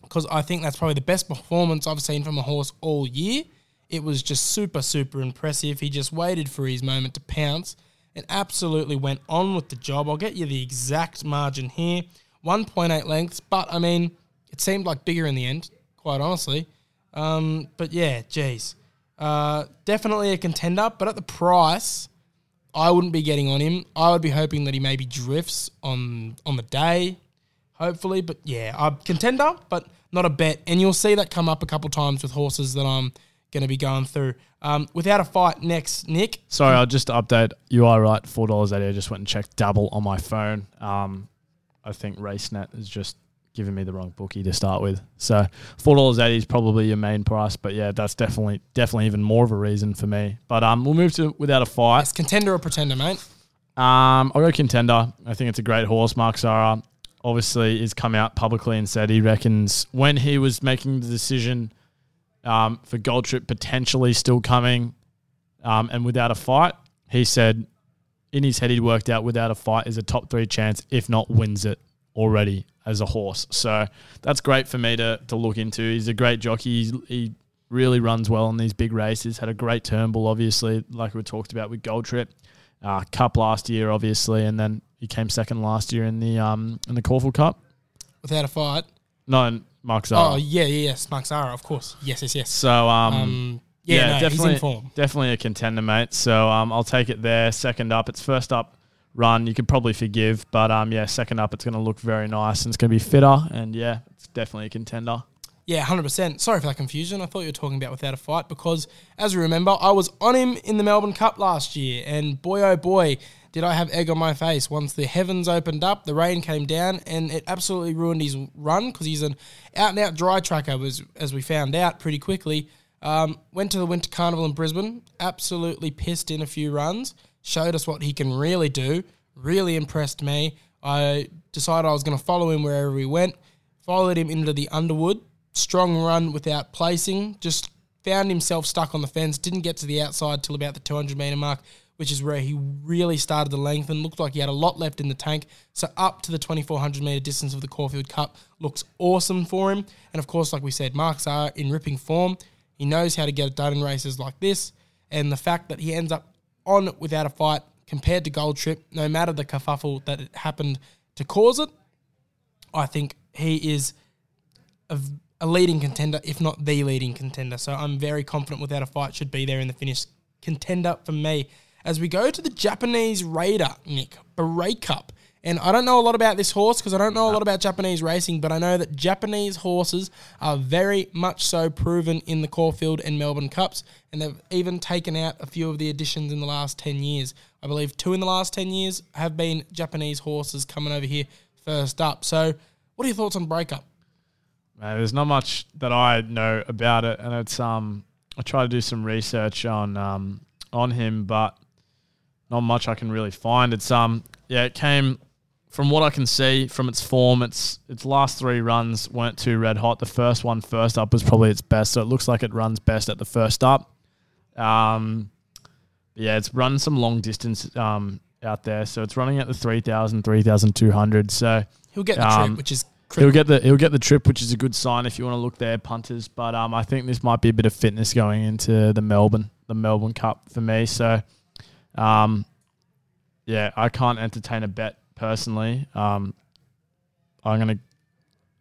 because I think that's probably the best performance I've seen from a horse all year. It was just super, super impressive. He just waited for his moment to pounce and absolutely went on with the job. I'll get you the exact margin here 1.8 lengths, but I mean, it seemed like bigger in the end, quite honestly. Um, but yeah, geez. Uh, definitely a contender, but at the price, I wouldn't be getting on him. I would be hoping that he maybe drifts on on the day, hopefully. But yeah, a contender, but not a bet. And you'll see that come up a couple times with horses that I'm going to be going through. Um, without a fight next, Nick. Sorry, I'll just update. You are right. Four dollars eighty. I just went and checked Dabble on my phone. Um, I think RaceNet has just giving me the wrong bookie to start with. So four dollars eighty is probably your main price, but yeah, that's definitely definitely even more of a reason for me. But um, we'll move to without a fight. It's contender or pretender, mate. Um, I'll go contender. I think it's a great horse. Mark Zahra obviously has come out publicly and said he reckons when he was making the decision um, for Gold Trip potentially still coming um, and without a fight, he said in his head he'd worked out without a fight is a top three chance, if not wins it already as a horse. So that's great for me to, to look into. He's a great jockey. He's, he really runs well in these big races. Had a great Turnbull, obviously, like we talked about with Gold Trip. Uh, Cup last year, obviously, and then he came second last year in the um in the Caulfield Cup. Without a fight. No, Mark Zahra. Oh yeah, yeah, yes, Mark Zahra, of course. Yes, yes, yes. So um, Um, yeah, no, he's definitely, definitely a contender, mate. So um, I'll take it there. Second up, it's first up run. You could probably forgive, but um, yeah, second up, it's going to look very nice and it's going to be fitter, and yeah, it's definitely a contender. Yeah, hundred percent. Sorry for that confusion. I thought you were talking about without a fight because, as you remember, I was on him in the Melbourne Cup last year, and boy oh boy, did I have egg on my face. Once the heavens opened up, the rain came down, and it absolutely ruined his run because he's an out and out dry tracker. Was as we found out pretty quickly. Um, went to the Winter Carnival in Brisbane, absolutely pissed in a few runs. Showed us what he can really do. Really impressed me. I decided I was going to follow him wherever he went. Followed him into the Underwood strong run without placing, just found himself stuck on the fence, didn't get to the outside till about the 200 metre mark, which is where he really started to lengthen. Looked like he had a lot left in the tank. So up to the 2400 metre distance of the Caulfield Cup looks awesome for him. And of course, like we said, marks are in ripping form. He knows how to get it done in races like this. And the fact that he ends up on without a fight compared to Gold Trip, no matter the kerfuffle that happened to cause it, I think he is a, a leading contender, if not the leading contender. So I'm very confident without a fight should be there in the finish. Contender for me. As we go to the Japanese Raider, Nick, Breakup. And I don't know a lot about this horse because I don't know a lot about Japanese racing, but I know that Japanese horses are very much so proven in the Caulfield and Melbourne Cups. And they've even taken out a few of the additions in the last 10 years. I believe two in the last 10 years have been Japanese horses coming over here first up. So, what are your thoughts on Breakup? Man, there's not much that I know about it, and it's um I try to do some research on um on him, but not much I can really find. It's um yeah, it came from what I can see from its form. Its its last three runs weren't too red hot. The first one, first up, was probably its best, so it looks like it runs best at the first up. Um, yeah, it's run some long distance um out there, so it's running at the 3,000, 3,200. So He'll get the Um, trip, which is He'll get the he'll get the trip, which is a good sign if you want to look there, punters. But um, I think this might be a bit of fitness going into the Melbourne the Melbourne Cup for me. So, um, yeah, I can't entertain a bet personally. Um, I'm gonna,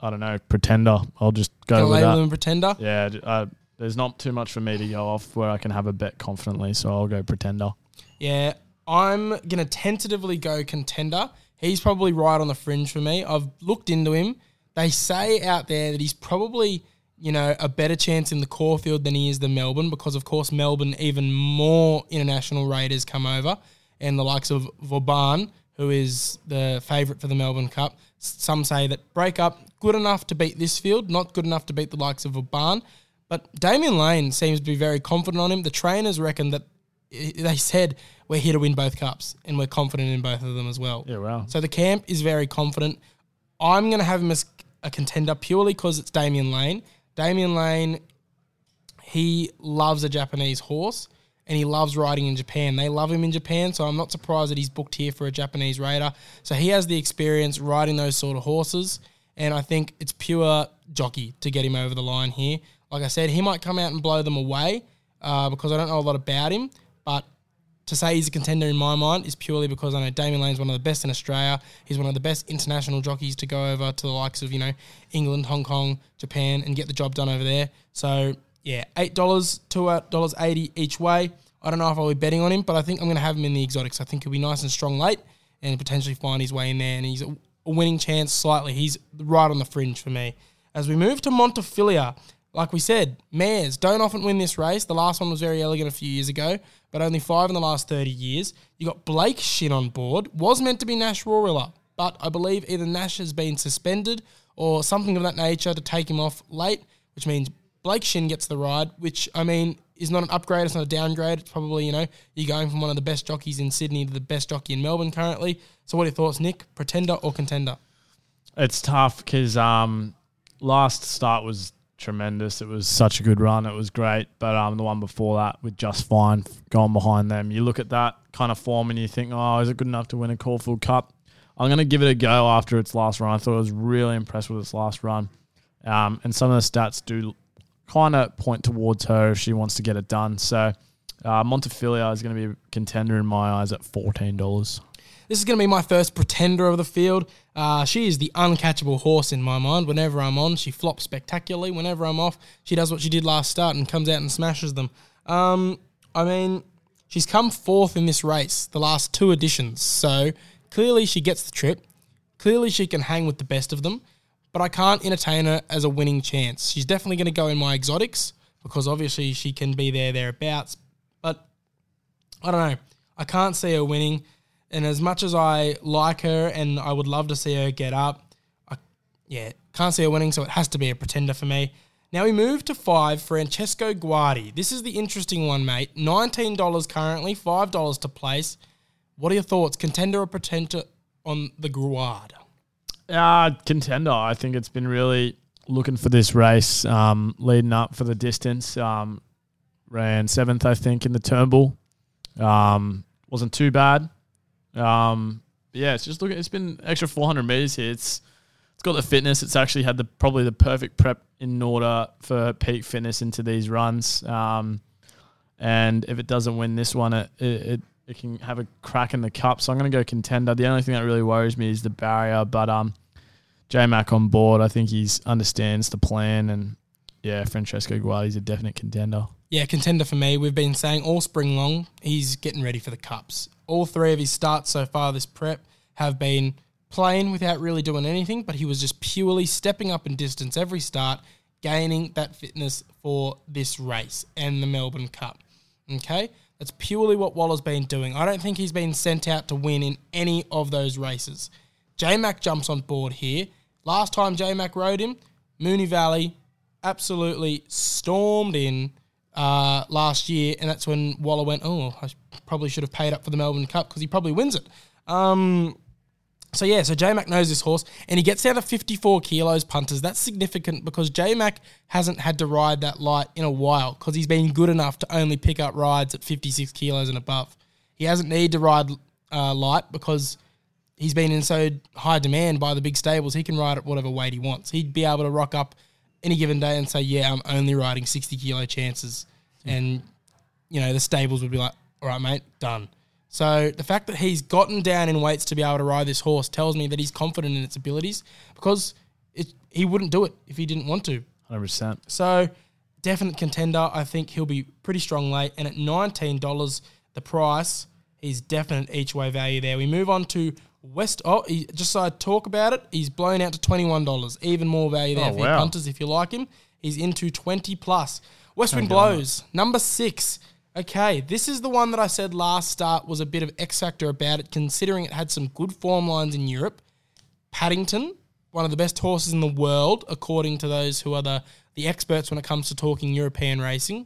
I don't know, pretender. I'll just go with label that. him pretender. Yeah, uh, there's not too much for me to go off where I can have a bet confidently, so I'll go pretender. Yeah, I'm gonna tentatively go contender. He's probably right on the fringe for me. I've looked into him. They say out there that he's probably, you know, a better chance in the Caulfield than he is the Melbourne because, of course, Melbourne even more international raiders come over, and the likes of Vauban, who is the favourite for the Melbourne Cup. Some say that Breakup good enough to beat this field, not good enough to beat the likes of Vauban. But Damian Lane seems to be very confident on him. The trainers reckon that eh, they said we're here to win both cups and we're confident in both of them as well. Yeah, wow. So the camp is very confident. I'm going to have him as a contender purely because it's Damian Lane. Damian Lane, he loves a Japanese horse and he loves riding in Japan. They love him in Japan, so I'm not surprised that he's booked here for a Japanese raider. So he has the experience riding those sort of horses, and I think it's pure jockey to get him over the line here. Like I said, he might come out and blow them away uh, because I don't know a lot about him, but to say he's a contender in my mind is purely because I know Damian Lane's one of the best in Australia. He's one of the best international jockeys to go over to the likes of, you know, England, Hong Kong, Japan and get the job done over there. So, yeah, $8 to $8.80 each way. I don't know if I'll be betting on him, but I think I'm going to have him in the exotics. I think he'll be nice and strong late and potentially find his way in there. And he's a winning chance slightly. He's right on the fringe for me. As we move to Montefilia, like we said, mares don't often win this race. The last one was very elegant a few years ago, but only five in the last 30 years. You got Blake Shin on board. Was meant to be Nash Rawiller, but I believe either Nash has been suspended or something of that nature to take him off late, which means Blake Shin gets the ride, which I mean is not an upgrade, it's not a downgrade. It's probably, you know, you're going from one of the best jockeys in Sydney to the best jockey in Melbourne currently. So what are your thoughts, Nick? Pretender or contender? It's tough because um, last start was tremendous. It was such a good run. It was great. But um, the one before that with just fine going behind them, you look at that kind of form and you think, oh, is it good enough to win a Caulfield Cup? I'm going to give it a go after its last run. I thought I was really impressed with its last run. Um, and some of the stats do kind of point towards her if she wants to get it done. So uh, Montefilia is going to be a contender in my eyes at $14. This is going to be my first pretender of the field. Uh, she is the uncatchable horse in my mind. Whenever I'm on, she flops spectacularly. Whenever I'm off, she does what she did last start and comes out and smashes them. Um, I mean, she's come fourth in this race, the last two editions. So clearly she gets the trip. Clearly she can hang with the best of them. But I can't entertain her as a winning chance. She's definitely going to go in my exotics because obviously she can be there, thereabouts. But I don't know. I can't see her winning. And as much as I like her and I would love to see her get up, I yeah, can't see her winning, so it has to be a pretender for me. Now we move to five, Francesco Guardi. This is the interesting one, mate. $19 currently, $5 to place. What are your thoughts? Contender or pretender on the Guard? Uh, contender. I think it's been really looking for this race, um, leading up for the distance. Um, ran seventh, I think, in the Turnbull. Um, wasn't too bad. Um, yeah, it's just looking. It's been extra 400 meters here. It's it's got the fitness. It's actually had the probably the perfect prep in order for peak fitness into these runs. Um, and if it doesn't win this one, it, it, it it can have a crack in the cup. So I'm going to go contender. The only thing that really worries me is the barrier, but um, J Mac on board. I think he's understands the plan, and yeah, Francesco Guardi's a definite contender. Yeah, contender for me. We've been saying all spring long he's getting ready for the cups. All three of his starts so far this prep have been playing without really doing anything, but he was just purely stepping up in distance every start, gaining that fitness for this race and the Melbourne Cup. Okay? That's purely what Waller's been doing. I don't think he's been sent out to win in any of those races. J Mac jumps on board here. Last time J Mac rode him, Moonee Valley absolutely stormed in uh, last year, and that's when Waller went, "Oh, I probably should have paid up for the Melbourne Cup because he probably wins it." Um, so yeah, so J Mac knows this horse, and he gets down to 54 kilos punters. That's significant because J Mac hasn't had to ride that light in a while because he's been good enough to only pick up rides at 56 kilos and above. He hasn't needed to ride uh, light because he's been in so high demand by the big stables. He can ride at whatever weight he wants. He'd be able to rock up any given day and say, "Yeah, I'm only riding 60 kilo chances," and you know the stables would be like, "All right, mate, done." So the fact that he's gotten down in weights to be able to ride this horse tells me that he's confident in its abilities because it, he wouldn't do it if he didn't want to. 100%. So definite contender. I think he'll be pretty strong late. And at nineteen dollars, the price, is definite each way value there. We move on to West. Oh, he, just so I talk about it, he's blown out to twenty one dollars. Even more value there Oh, for wow. punters if you like him. He's into twenty plus. West Wind blows number six. Okay, this is the one that I said last start was a bit of X factor about it, considering it had some good form lines in Europe. Paddington, one of the best horses in the world, according to those who are the, the experts when it comes to talking European racing,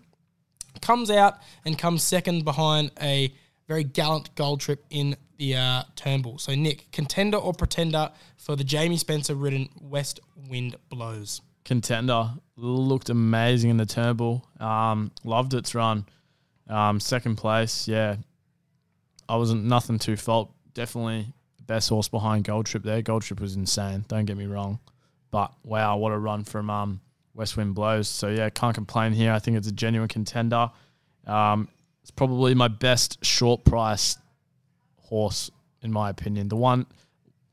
comes out and comes second behind a very gallant gold trip in the uh, Turnbull. So, Nick, contender or pretender for the Jamie Spencer ridden West Wind Blows? Contender. Looked amazing in the Turnbull. Um, loved its run. Um, second place, yeah. I wasn't nothing to fault. Definitely the best horse behind Gold Trip there. Gold Trip was insane. Don't get me wrong, but wow, what a run from um, West Wind Blows. So yeah, can't complain here. I think it's a genuine contender. Um, it's probably my best short price horse in my opinion. The one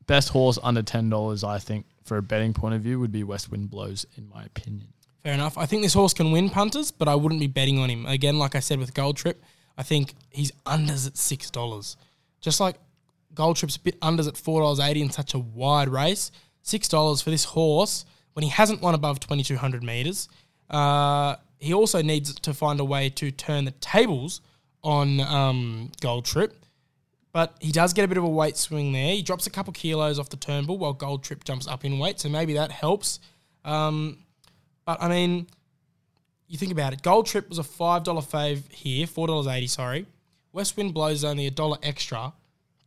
best horse under ten dollars, I think, for a betting point of view, would be West Wind Blows in my opinion. Fair enough. I think this horse can win punters, but I wouldn't be betting on him. Again, like I said with Gold Trip, I think he's unders at six dollars. Just like Gold Trip's a bit unders at four dollars eighty in such a wide race. Six dollars for this horse when he hasn't won above twenty two hundred meters. Uh, he also needs to find a way to turn the tables on um, Gold Trip. but he does get a bit of a weight swing there. He drops a couple kilos off the Turnbull while Gold Trip jumps up in weight, so maybe that helps. Um, but I mean, you think about it. Gold Trip was a five dollar fave here, four dollars eighty. Sorry, West Wind Blows only a dollar extra,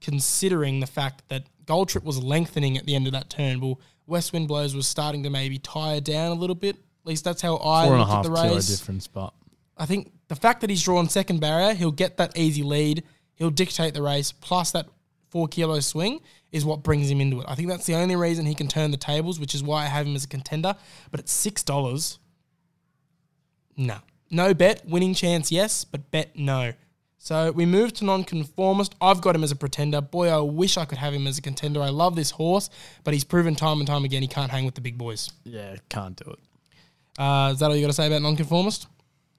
considering the fact that Gold Trip was lengthening at the end of that turn. Turnbull. West Wind Blows was starting to maybe tire down a little bit. At least that's how I Four and a looked at half the kilo race. difference, but I think the fact that he's drawn second barrier, he'll get that easy lead. He'll dictate the race. Plus that four kilo swing is what brings him into it. I think that's the only reason he can turn the tables, which is why I have him as a contender. But at six dollars, no, no bet. Winning chance, yes, but bet no. So we move to nonconformist. I've got him as a pretender. Boy, I wish I could have him as a contender. I love this horse, but he's proven time and time again he can't hang with the big boys. yeah, can't do it. Uh, is that all you got to say about nonconformist?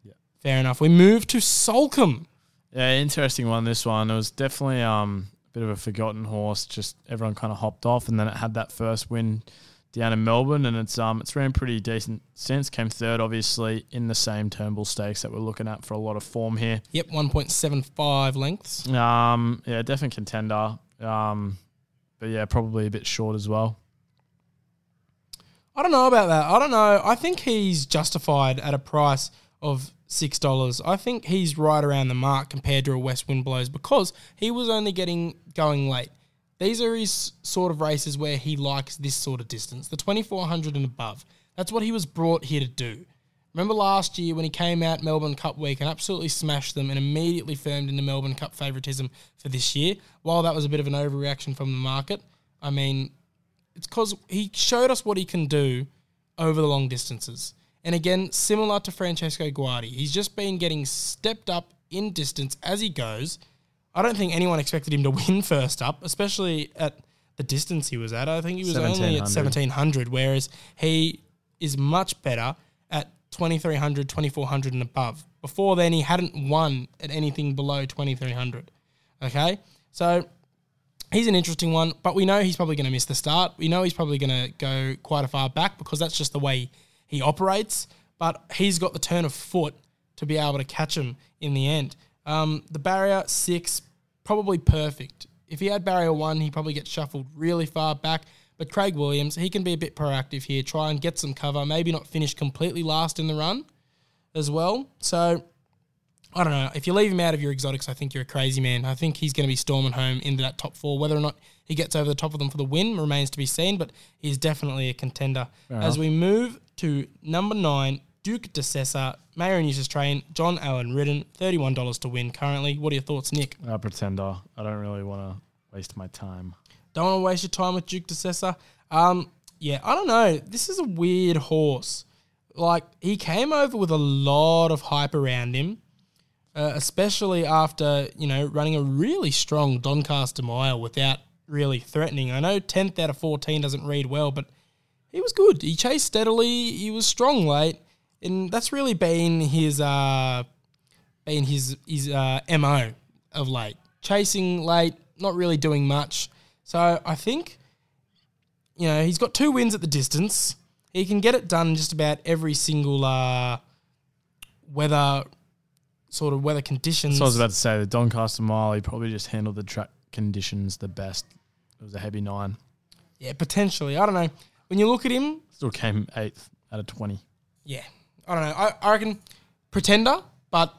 Yeah. Fair enough. We move to Soulcombe. Yeah, interesting one. This one it was definitely um, a bit of a forgotten horse. Just everyone kind of hopped off, and then it had that first win down in Melbourne, and it's um it's ran pretty decent since. Came third, obviously, in the same Turnbull Stakes that we're looking at for a lot of form here. Yep, 1.75 lengths. Um, yeah, definite contender. Um, but yeah, probably a bit short as well. I don't know about that. I don't know. I think he's justified at a price of six dollars. I think he's right around the mark compared to a West Wind Blows because he was only getting going late. These are his sort of races where he likes this sort of distance, the twenty four hundred and above. That's what he was brought here to do. Remember last year when he came out Melbourne Cup week and absolutely smashed them and immediately firmed into Melbourne Cup favouritism for this year? While that was a bit of an overreaction from the market, I mean, it's because he showed us what he can do over the long distances. And again, similar to Francesco Guardi, he's just been getting stepped up in distance as he goes. I don't think anyone expected him to win first up, especially at the distance he was at. I think he was only at 1700. 1700, whereas he is much better at 2300, 2400 and above. Before then, he hadn't won at anything below 2300. Okay? So he's an interesting one, but we know he's probably going to miss the start. We know he's probably going to go quite a far back because that's just the way he operates. But he's got the turn of foot to be able to catch him in the end. Um, the barrier six, probably perfect. If he had barrier one, he probably gets shuffled really far back. But Craig Williams, he can be a bit proactive here, try and get some cover, maybe not finish completely last in the run as well. So I don't know. If you leave him out of your exotics, I think you're a crazy man. I think he's going to be storming home into that top four. Whether or not he gets over the top of them for the win remains to be seen, but he's definitely a contender. As we move to number nine, Duke de Sessa, Maher and Eustace Train, John Allen Ridden, $31 to win currently. What are your thoughts, Nick? A pretender. I don't really want to waste my time. Don't want to waste your time with Duke de Sessa. Um, yeah, I don't know. This is a weird horse. Like, he came over with a lot of hype around him, uh, especially after, you know, running a really strong Doncaster mile without really threatening. I know 10th out of 14 doesn't read well, but he was good. He chased steadily. He was strong late. And that's really been his, uh, been his, his uh, MO of late. Chasing late, not really doing much. So I think, you know, he's got two wins at the distance. He can get it done just about every single uh, weather sort of weather conditions. So I was about to say the Doncaster Mile. He probably just handled the track conditions the best. It was a heavy nine. yeah, potentially. I don't know. When you look at him, Still came eighth out of twenty. yeah, I don't know. I, I reckon pretender, but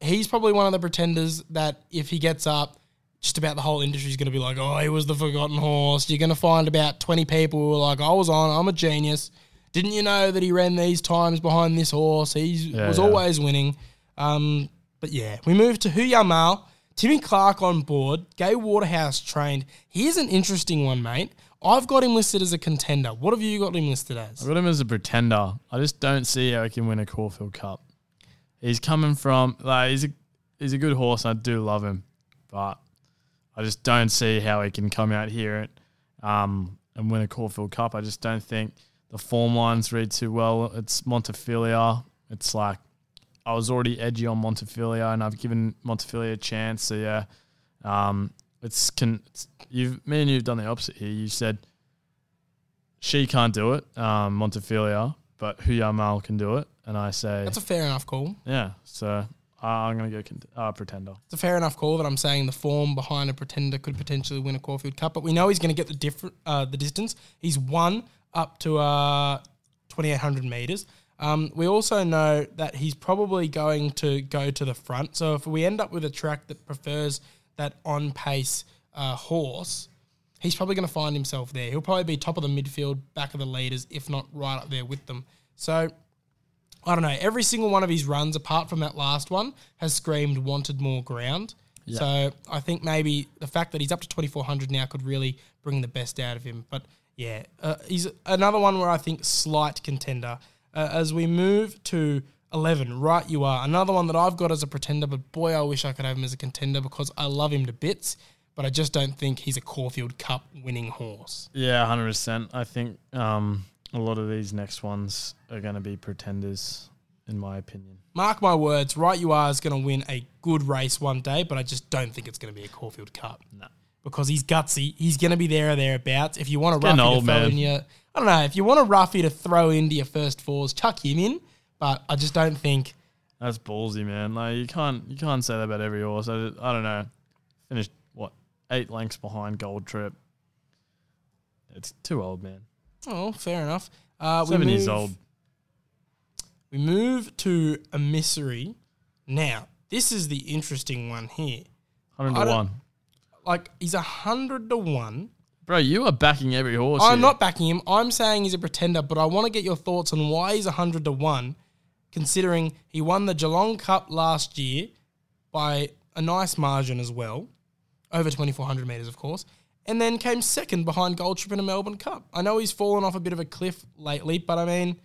he's probably one of the pretenders that if he gets up, just about the whole industry is going to be like, oh, he was the forgotten horse. You're going to find about 20 people who are like, I was on, I'm a genius. Didn't you know that he ran these times behind this horse? He Yeah, was yeah. always winning. Um, but yeah, we move to Hu Yamal. Timmy Clark on board. Gai Waterhouse trained. Here's an interesting one, mate. I've got him listed as a contender. What have you got him listed as? I've got him as a pretender. I just don't see how he can win a Caulfield Cup. He's coming from like he's a he's a good horse. I do love him, but I just don't see how he can come out here and um and win a Caulfield Cup. I just don't think the form lines read too well. It's Montefilia. It's like I was already edgy on Montefilia, and I've given Montefilia a chance. So yeah, um, it's can it's, you've me and you've done the opposite here. You said she can't do it, um, Montefilia, but Huyamal can do it, and I say That's a fair enough call. yeah. So Uh, I'm gonna go cont- uh, pretender. It's a fair enough call that I'm saying the form behind a pretender could potentially win a Caulfield Cup, but we know he's going to get the different uh, the distance. He's won up to uh, 2,800 meters. Um, we also know that he's probably going to go to the front. So if we end up with a track that prefers that on pace uh, horse, he's probably going to find himself there. He'll probably be top of the midfield, back of the leaders, if not right up there with them. So I don't know. Every single one of his runs, apart from that last one, has screamed wanted more ground. So I think maybe the fact that he's up to 2400 now could really bring the best out of him. But yeah, uh, he's another one where I think slight contender. Uh, as we move to 11, right you are. Another one that I've got as a pretender, but boy, I wish I could have him as a contender because I love him to bits. But I just don't think he's a Caulfield Cup winning horse. Yeah, hundred percent. I think um, a lot of these next ones are going to be pretenders, in my opinion. Mark my words, right you are is going to win a good race one day, but I just don't think it's going to be a Caulfield Cup. No. Because he's gutsy. He's going to be there or thereabouts. If you want a getting roughie to old, throw man. in your, I don't know, if you want a roughie to throw into your first fours, chuck him in. But I just don't think, That's ballsy, man. Like you can't you can't say that about every horse. I, I don't know. Finished what eight lengths behind Gold Trip. It's too old, man. oh, fair enough. Uh, we Seven years move- old. We move to a misery. Now, this is the interesting one here. Hundred to one. Like, he's a hundred to one. Bro, you are backing every horse. I'm here. not backing him. I'm saying he's a pretender, but I want to get your thoughts on why he's 100 to 1, considering he won the Geelong Cup last year by a nice margin as well, over 2,400 metres, of course, and then came second behind Gold Trip in a Melbourne Cup. I know he's fallen off a bit of a cliff lately, but I mean,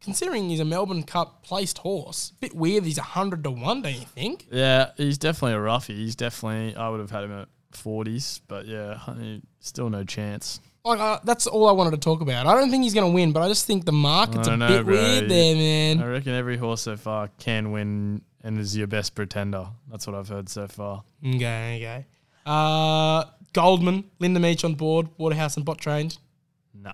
considering he's a Melbourne Cup placed horse, a bit weird he's 100 to 1, don't you think? Yeah, he's definitely a roughie. He's definitely. I would have had him at forties, but yeah, honey, still no chance. Like, uh, that's all I wanted to talk about. I don't think he's going to win, but I just think the market's a know, bit bro. weird there, man. I reckon every horse so far can win and is your best pretender. That's what I've heard so far. Okay, okay. Uh, Goldman, Linda Meech on board, Waterhouse and Bott trained. No. Uh,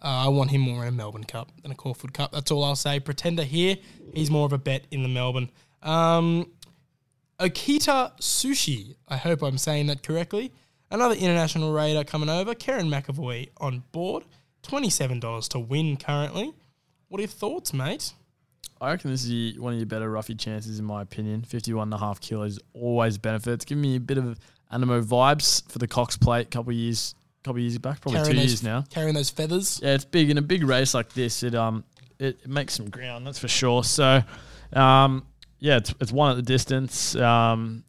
I want him more in a Melbourne Cup than a Caulfield Cup. That's all I'll say. Pretender here, he's more of a bet in the Melbourne. Um, Okita Soushi, I hope I'm saying that correctly. Another international raider coming over. Kerrin McEvoy on board. $27 to win currently. What are your thoughts, mate? I reckon this is one of your better roughy chances, in my opinion. 51 and a half kilos always benefits. Giving me a bit of Anamoe vibes for the Cox Plate a couple of years, couple years back, probably two those, years now. Carrying those feathers. Yeah, it's big in a big race like this. It um it, it makes some ground, that's for sure. So, um yeah, it's it's one at the distance. Um,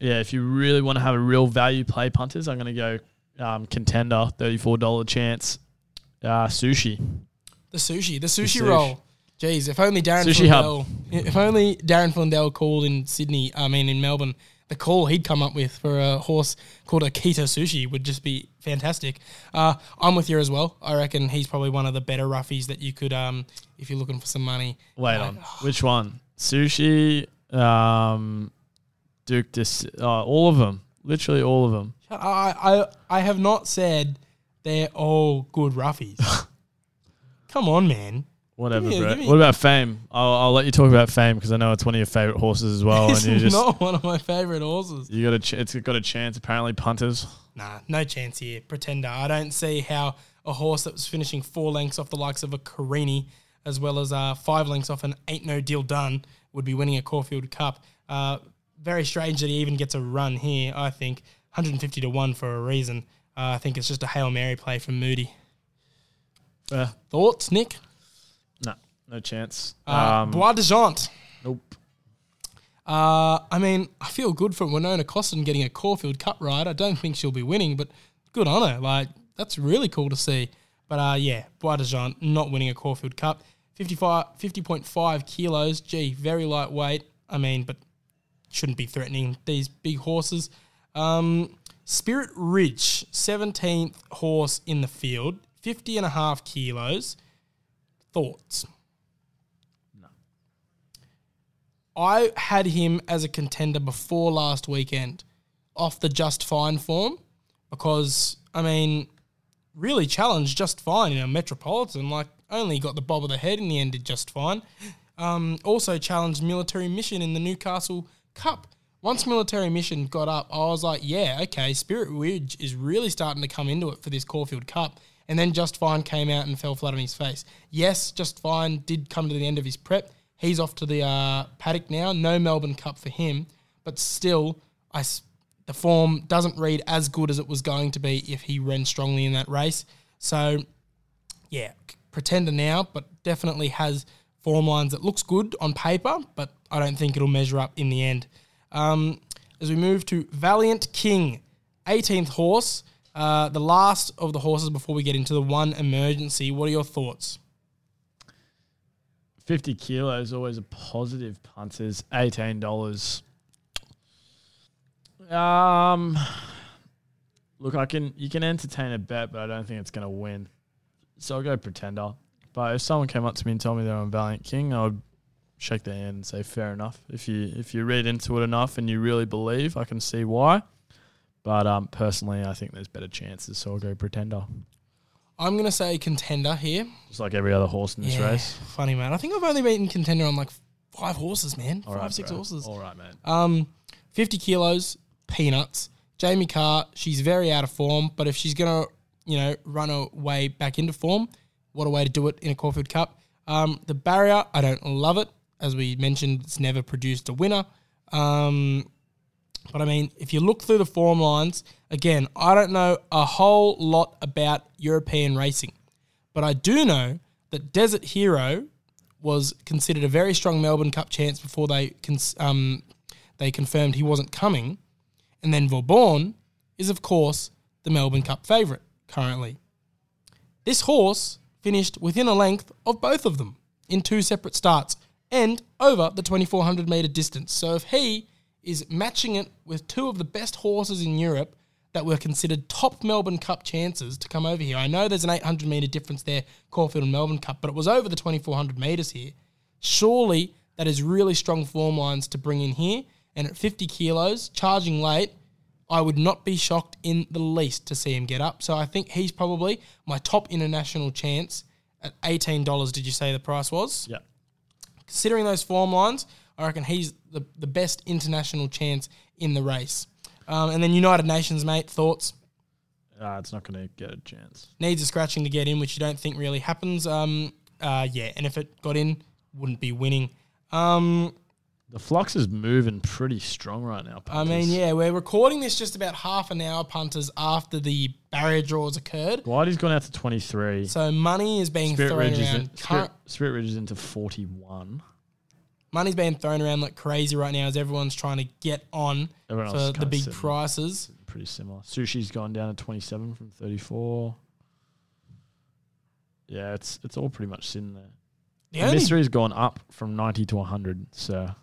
yeah, if you really want to have a real value play punters, I'm going to go um, contender, thirty four dollar chance. Uh, sushi. The sushi, the sushi sush. roll. Jeez, if only Darren Sushi hub. Flindell, if only Darren Flindell called in Sydney, I mean in Melbourne, the call he'd come up with for a horse called Akita Sushi would just be fantastic. Uh, I'm with you as well. I reckon he's probably one of the better roughies that you could, um, if you're looking for some money. Wait Like, on which one? Sushi. Um, Duke. Dis- uh, all of them. Literally all of them. I, I, I have not said they're all good roughies. Come on, man. Whatever, me- bro. give me- What about Fame? I'll, I'll let you talk about Fame because I know it's one of your favorite horses as well, It's and you just not one of my favorite horses. you got a ch- it's got a chance. Apparently, punters. Nah, no chance here. Pretender. I don't see how a horse that was finishing four lengths off the likes of a Carini, as well as uh, five lengths off an Ain't No Deal Done, would be winning a Caulfield Cup. Uh, very strange that he even gets a run here, I think. 150 to 1 for a reason. Uh, I think it's just a Hail Mary play from Moody. Yeah, Thoughts, Nick? no, no chance. Uh, um, Bois de Jante. nope. Uh, I mean, I feel good for Winona Costin getting a Caulfield Cup ride. I don't think she'll be winning, but good on her. Like, that's really cool to see. But uh, yeah, Bois de Jean not winning a Caulfield Cup. 55, 50.5 kilos. Gee, very lightweight. I mean, but shouldn't be threatening these big horses. Um, Spirit Ridge, 17th horse in the field, 50 and a half kilos. Thoughts? No. I had him as a contender before last weekend off the just fine form because, I mean, really challenged just fine in a metropolitan. Like, only got the bob of the head in the end, did just fine. Um, also challenged Military Mission in the Newcastle Cup. Once Military Mission got up, I was like, yeah, okay, Spirit Ridge is really starting to come into it for this Caulfield Cup. And then Just Fine came out and fell flat on his face. Yes, Just Fine did come to the end of his prep. He's off to the uh, paddock now. No Melbourne Cup for him, but still, I the form doesn't read as good as it was going to be if he ran strongly in that race. So, yeah, pretender now, but definitely has form lines that looks good on paper, but I don't think it'll measure up in the end. Um, as we move to Valiant King, 18th horse, uh, the last of the horses before we get into the one emergency. What are your thoughts? 50 kilos always a positive punters. $18. Um, look, I can you can entertain a bet, but I don't think it's going to win. So I'll go pretender. But if someone came up to me and told me they're on Valiant King, I would shake their hand and say fair enough. If you if you read into it enough and you really believe, I can see why. But um, personally, I think there's better chances, so I'll go pretender. I'm going to say contender here. Just like every other horse in this Yeah, race. Funny, man. I think I've only beaten contender on like five horses, man. All five, right, six bro. horses. All right, man. Um, 50 kilos, peanuts. Jamie Kah, she's very out of form, but if she's going to, you know, run her way back into form, what a way to do it in a Caulfield Cup. Um, the barrier, I don't love it. As we mentioned, it's never produced a winner. Um, but I mean, if you look through the form lines, again, I don't know a whole lot about European racing, but I do know that Desert Hero was considered a very strong Melbourne Cup chance before they um, they confirmed he wasn't coming, and then Vauban is of course the Melbourne Cup favourite currently. This horse finished within a length of both of them in two separate starts and over the 2400 metre distance. So if he is matching it with two of the best horses in Europe that were considered top Melbourne Cup chances to come over here. I know there's an 800 metre difference there, Caulfield and Melbourne Cup, but it was over the 2400 metres here. Surely that is really strong form lines to bring in here. And at 50 kilos, charging late, I would not be shocked in the least to see him get up. So I think he's probably my top international chance at $18. Did you say the price was? Yeah. Considering those form lines, I reckon he's the, the best international chance in the race. Um, and then United Nations, mate, thoughts? Uh, it's not going to get a chance. Needs a scratching to get in, which you don't think really happens. Um, uh, yeah, and if it got in, wouldn't be winning. Um, The flux is moving pretty strong right now. I mean, yeah, we're recording this just about half an hour, punters, after the barrier draws occurred. Whitey's gone out to 23. So money is being Spirit thrown Ridge, around. in, Spirit, Spirit Ridge is into 41. money's being thrown around like crazy right now as everyone's trying to get on Everyone for the big sitting prices. Pretty similar. Sushi's gone down to 27 from 34. Yeah, it's it's all pretty much sitting there. The The mystery's gone up from 90 to 100. So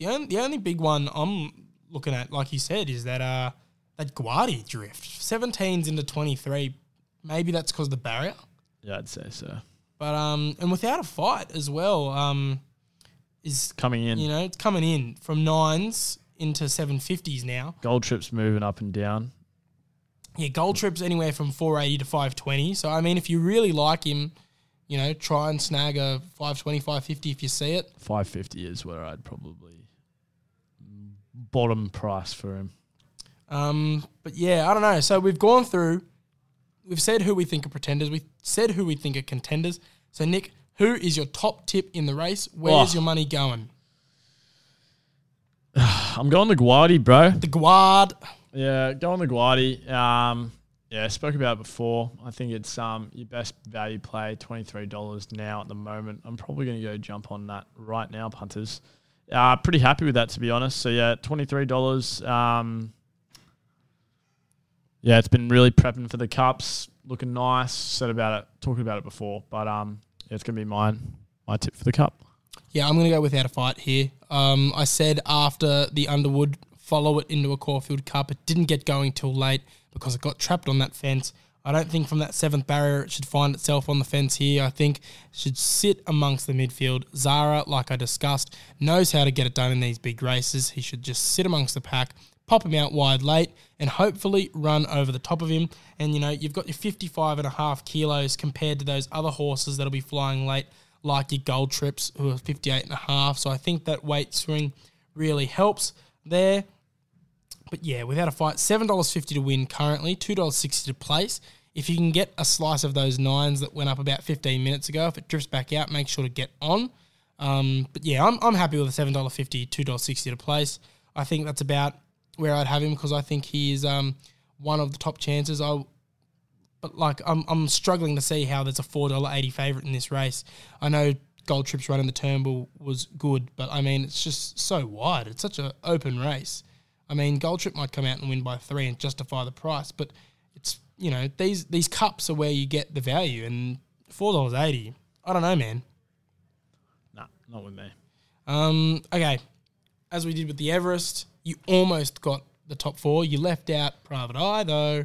the, only, the only big one I'm looking at, like you said, is that uh that Guardi drift. 17s into 23. Maybe that's because of the barrier. yeah, I'd say so. But um and without a fight as well, um is Coming in, you know, it's coming in from nines into 750s now. Gold Trip's moving up and down. Yeah, gold trips anywhere from 480 to 520. So, I mean, if you really like him, you know, try and snag a 520, 550 if you see it. 550 is where I'd probably bottom price for him. Um, but yeah, I don't know. So we've gone through, we've said who we think are pretenders. We've said who we think are contenders. So, Nick, who is your top tip in the race? Where's Oh. your money going? I'm going the Guardi, bro. The Guard. Yeah, go on the Guardi. Um, yeah, I spoke about it before. I think it's um your best value play, twenty three dollars now at the moment. I'm probably going to go jump on that right now, punters. Uh, pretty happy with that to be honest. So yeah, twenty three dollars. Um, yeah, it's been really prepping for the cups, looking nice. Said about it, talking about it before, but um, yeah, it's going to be mine, my tip for the cup. Yeah, I'm going to go without a fight here. Um, I said after the Underwood follow it into a Caulfield Cup, it didn't get going till late because it got trapped on that fence. I don't think from that seventh barrier it should find itself on the fence here. I think should sit amongst the midfield. Zahra, like I discussed, knows how to get it done in these big races. He should just sit amongst the pack, pop him out wide late, and hopefully run over the top of him. And you know, you've got your 55 and a half kilos compared to those other horses that'll be flying late, like your gold trips who are 58 and a half. So I think that weight swing really helps there. But yeah, without a fight, seven dollars fifty to win currently, two dollars sixty to place. If you can get a slice of those nines that went up about fifteen minutes ago, if it drifts back out, make sure to get on. Um, but yeah, I'm, I'm happy with a seven dollar fifty, two dollars sixty to place. I think that's about where I'd have him because I think he is um, one of the top chances. I but like I'm I'm struggling to see how there's a four dollar eighty favorite in this race. I know Gold Trips running the Turnbull was good, but I mean it's just so wide. It's such an open race. I mean Gold Trip might come out and win by three and justify the price, but it's you know these these cups are where you get the value and four dollars eighty. I don't know, man. Nah, not with me. Um, okay, as we did with the Everest, you almost got the top four. You left out Private Eye though.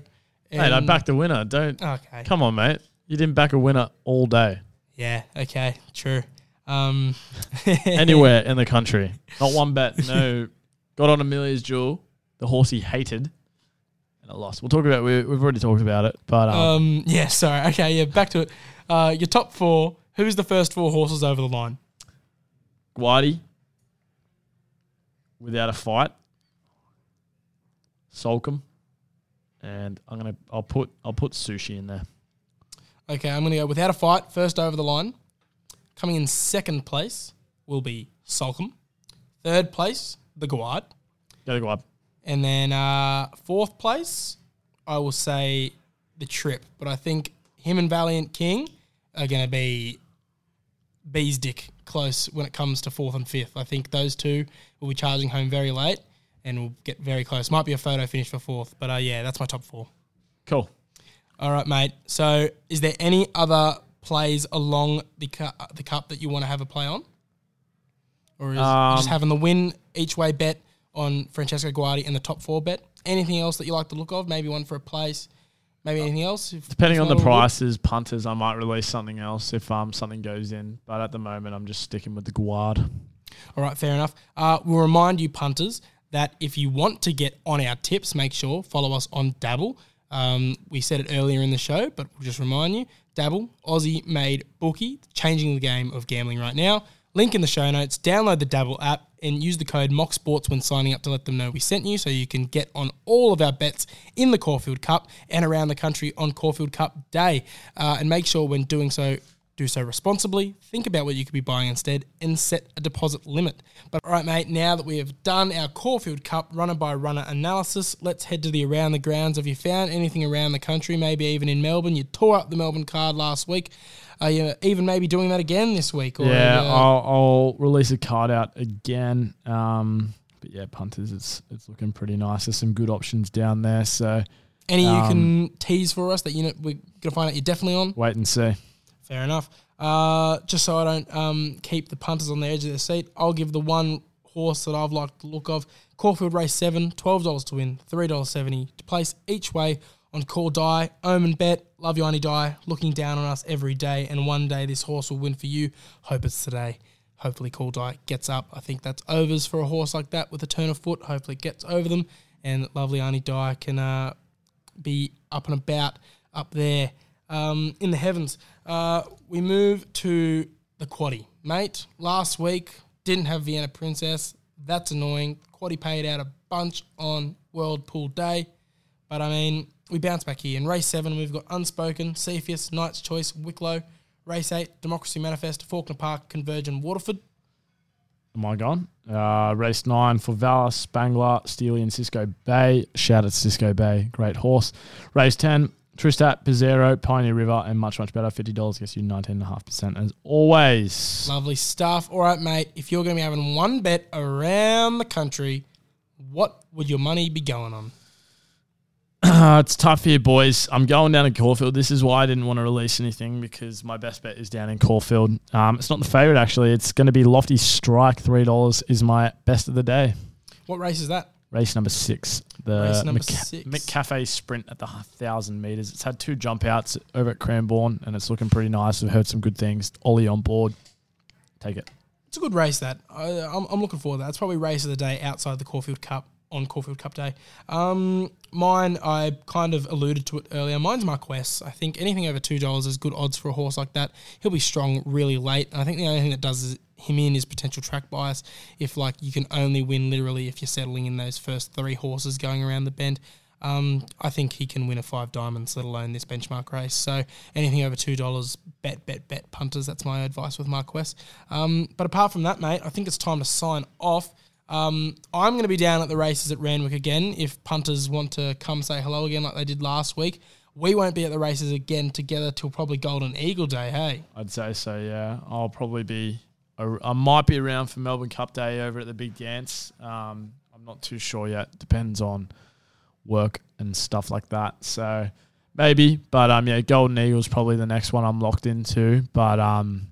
Mate, I backed the winner. Don't Okay. come on, mate. You didn't back a winner all day. Yeah. Okay. True. Um, Anywhere in the country. Not one bet. No. Got on Amelia's jewel, the horse he hated, and it lost. We'll talk about we, We've already talked about it. But um, um, yeah. Sorry. Okay. Yeah. Back to it. Uh, your top four. Who's the first four horses over the line? Guardi, without a fight. Soulcombe. And I'm gonna I'll put I'll put sushi in there. Okay. I'm gonna go without a fight. First over the line. Coming in second place will be Soulcombe. Third place, the Guard. Gotta go up. And then uh, fourth place, I will say the trip. But I think him and Valiant King are going to be bees dick close when it comes to fourth and fifth. I think those two will be charging home very late and will get very close. Might be a photo finish for fourth, but uh, yeah, that's my top four. Cool. All right, mate. So is there any other plays along the cu- the cup that you want to have a play on? Or is Um, just having the win each way bet on Francesco Guardi in the top four bet? Anything else that you like the look of? Maybe one for a place. Maybe anything else? Depending on the prices, punters, I might release something else if um something goes in. But at the moment, I'm just sticking with the Guard. All right, fair enough. Uh, we'll remind you, punters, that if you want to get on our tips, make sure follow us on Dabble. Um, we said it earlier in the show, but we'll just remind you: Dabble, Aussie made bookie, changing the game of gambling right now. Link in the show notes. Download the Dabble app and use the code MOXSports when signing up to let them know we sent you, so you can get on all of our bets in the Caulfield Cup and around the country on Caulfield Cup Day. Uh, and make sure when doing so, do so responsibly, think about what you could be buying instead, and set a deposit limit. But all right, mate, now that we have done our Caulfield Cup runner by runner analysis, let's head to the around the grounds. Have you found anything around the country, maybe even in Melbourne? You tore up the Melbourne card last week. Are you even maybe doing that again this week? Or yeah, uh, I'll, I'll release a card out again. Um, but yeah, punters, it's it's looking pretty nice. There's some good options down there. So any um, you can tease for us that you know we're gonna find out you're definitely on? wait and see. Fair enough. Uh, just so I don't um, keep the punters on the edge of their seat, I'll give the one horse that I've liked the look of. Caulfield Race 7, $12 to win, $3.70 to place each way on Call Die. Omen Bet, love you, Auntie Die, looking down on us every day, and one day this horse will win for you. Hope it's today. Hopefully, Call Die gets up. I think that's overs for a horse like that with a turn of foot. Hopefully, it gets over them, and lovely Auntie Die can uh, be up and about up there um, in the heavens. Uh, we move to the quaddy, mate. Last week didn't have Vienna Princess. That's annoying. Quaddy paid out a bunch on World Pool Day, but I mean we bounce back here. In race seven, we've got Unspoken, Cepheus, Knight's Choice, Wicklow. Race eight, Democracy Manifest, Faulkner Park, Convergent, Waterford. Am I gone? Uh, race nine for Valor, Spangler, Steely, and Cisco Bay. Shout out to Cisco Bay, great horse. Race 10, Tristat, Pizarro, Pioneer River, and much, much better. $50 gets you 19.5% as always. Lovely stuff. All right, mate. If you're going to be having one bet around the country, what would your money be going on? Uh, it's tough here, boys. I'm going down to Caulfield. This is why I didn't want to release anything because my best bet is down in Caulfield. Um, it's not the favourite, actually. It's going to be Lofty Strike. $3 is my best of the day. What race is that? Race number six, the Race number six. McCafe sprint at the thousand meters. It's had two jump outs over at Cranbourne, and it's looking pretty nice. We've heard some good things. Ollie on board, take it. It's a good race. That I, I'm, I'm looking forward to that. It's probably race of the day outside the Caulfield Cup. On Caulfield Cup Day. Um, mine, I kind of alluded to it earlier. Mine's Marquess. I think anything over two dollars is good odds for a horse like that. He'll be strong really late. I think the only thing that does him in is potential track bias. If like you can only win literally if you're settling in those first three horses going around the bend. Um, I think he can win a five diamonds, let alone this benchmark race. So anything over two dollars, bet, bet, bet punters. That's my advice with Marquess. Um, but apart from that, mate, I think it's time to sign off. Um, I'm going to be down at the races at Randwick again. If punters want to come say hello again, like they did last week, we won't be at the races again together till probably Golden Eagle Day. Hey, I'd say so. Yeah, I'll probably be. I might be around for Melbourne Cup Day over at the Big Dance. Um, I'm not too sure yet. Depends on work and stuff like that. So maybe, but um, yeah, Golden Eagles probably the next one I'm locked into. But um,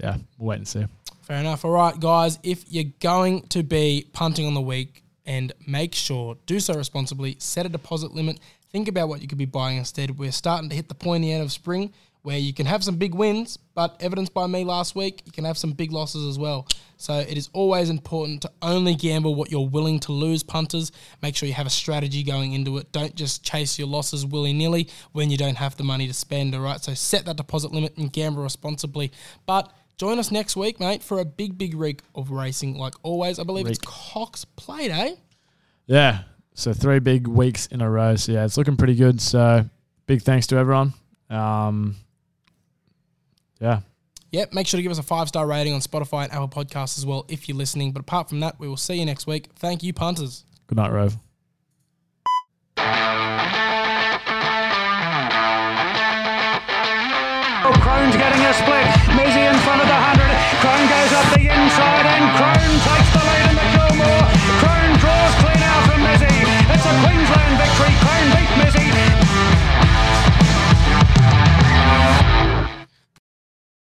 yeah, we'll wait and see. Fair enough. All right, guys, if you're going to be punting on the week and make sure, do so responsibly, set a deposit limit, think about what you could be buying instead. We're starting to hit the pointy end of spring where you can have some big wins, but evidenced by me last week, you can have some big losses as well. So it is always important to only gamble what you're willing to lose, punters. Make sure you have a strategy going into it. Don't just chase your losses willy nilly when you don't have the money to spend, all right? So set that deposit limit and gamble responsibly. But join us next week, mate, for a big, big week of racing. Like always, I believe it's Cox Plate, eh? Yeah. So three big weeks in a row. So yeah, it's looking pretty good. So big thanks to everyone. Um, yeah. Yep, make sure to give us a five star rating on Spotify and Apple Podcasts as well if you're listening. But apart from that, we will see you next week. Thank you, punters. Good night, Rove. Crone's getting a split. Mizzy in front of the 100. Crone goes up the inside and Crone takes the lead in the Kilmore. Crone draws clean out from Mizzy. It's a Queensland victory. Crone beat Mizzy.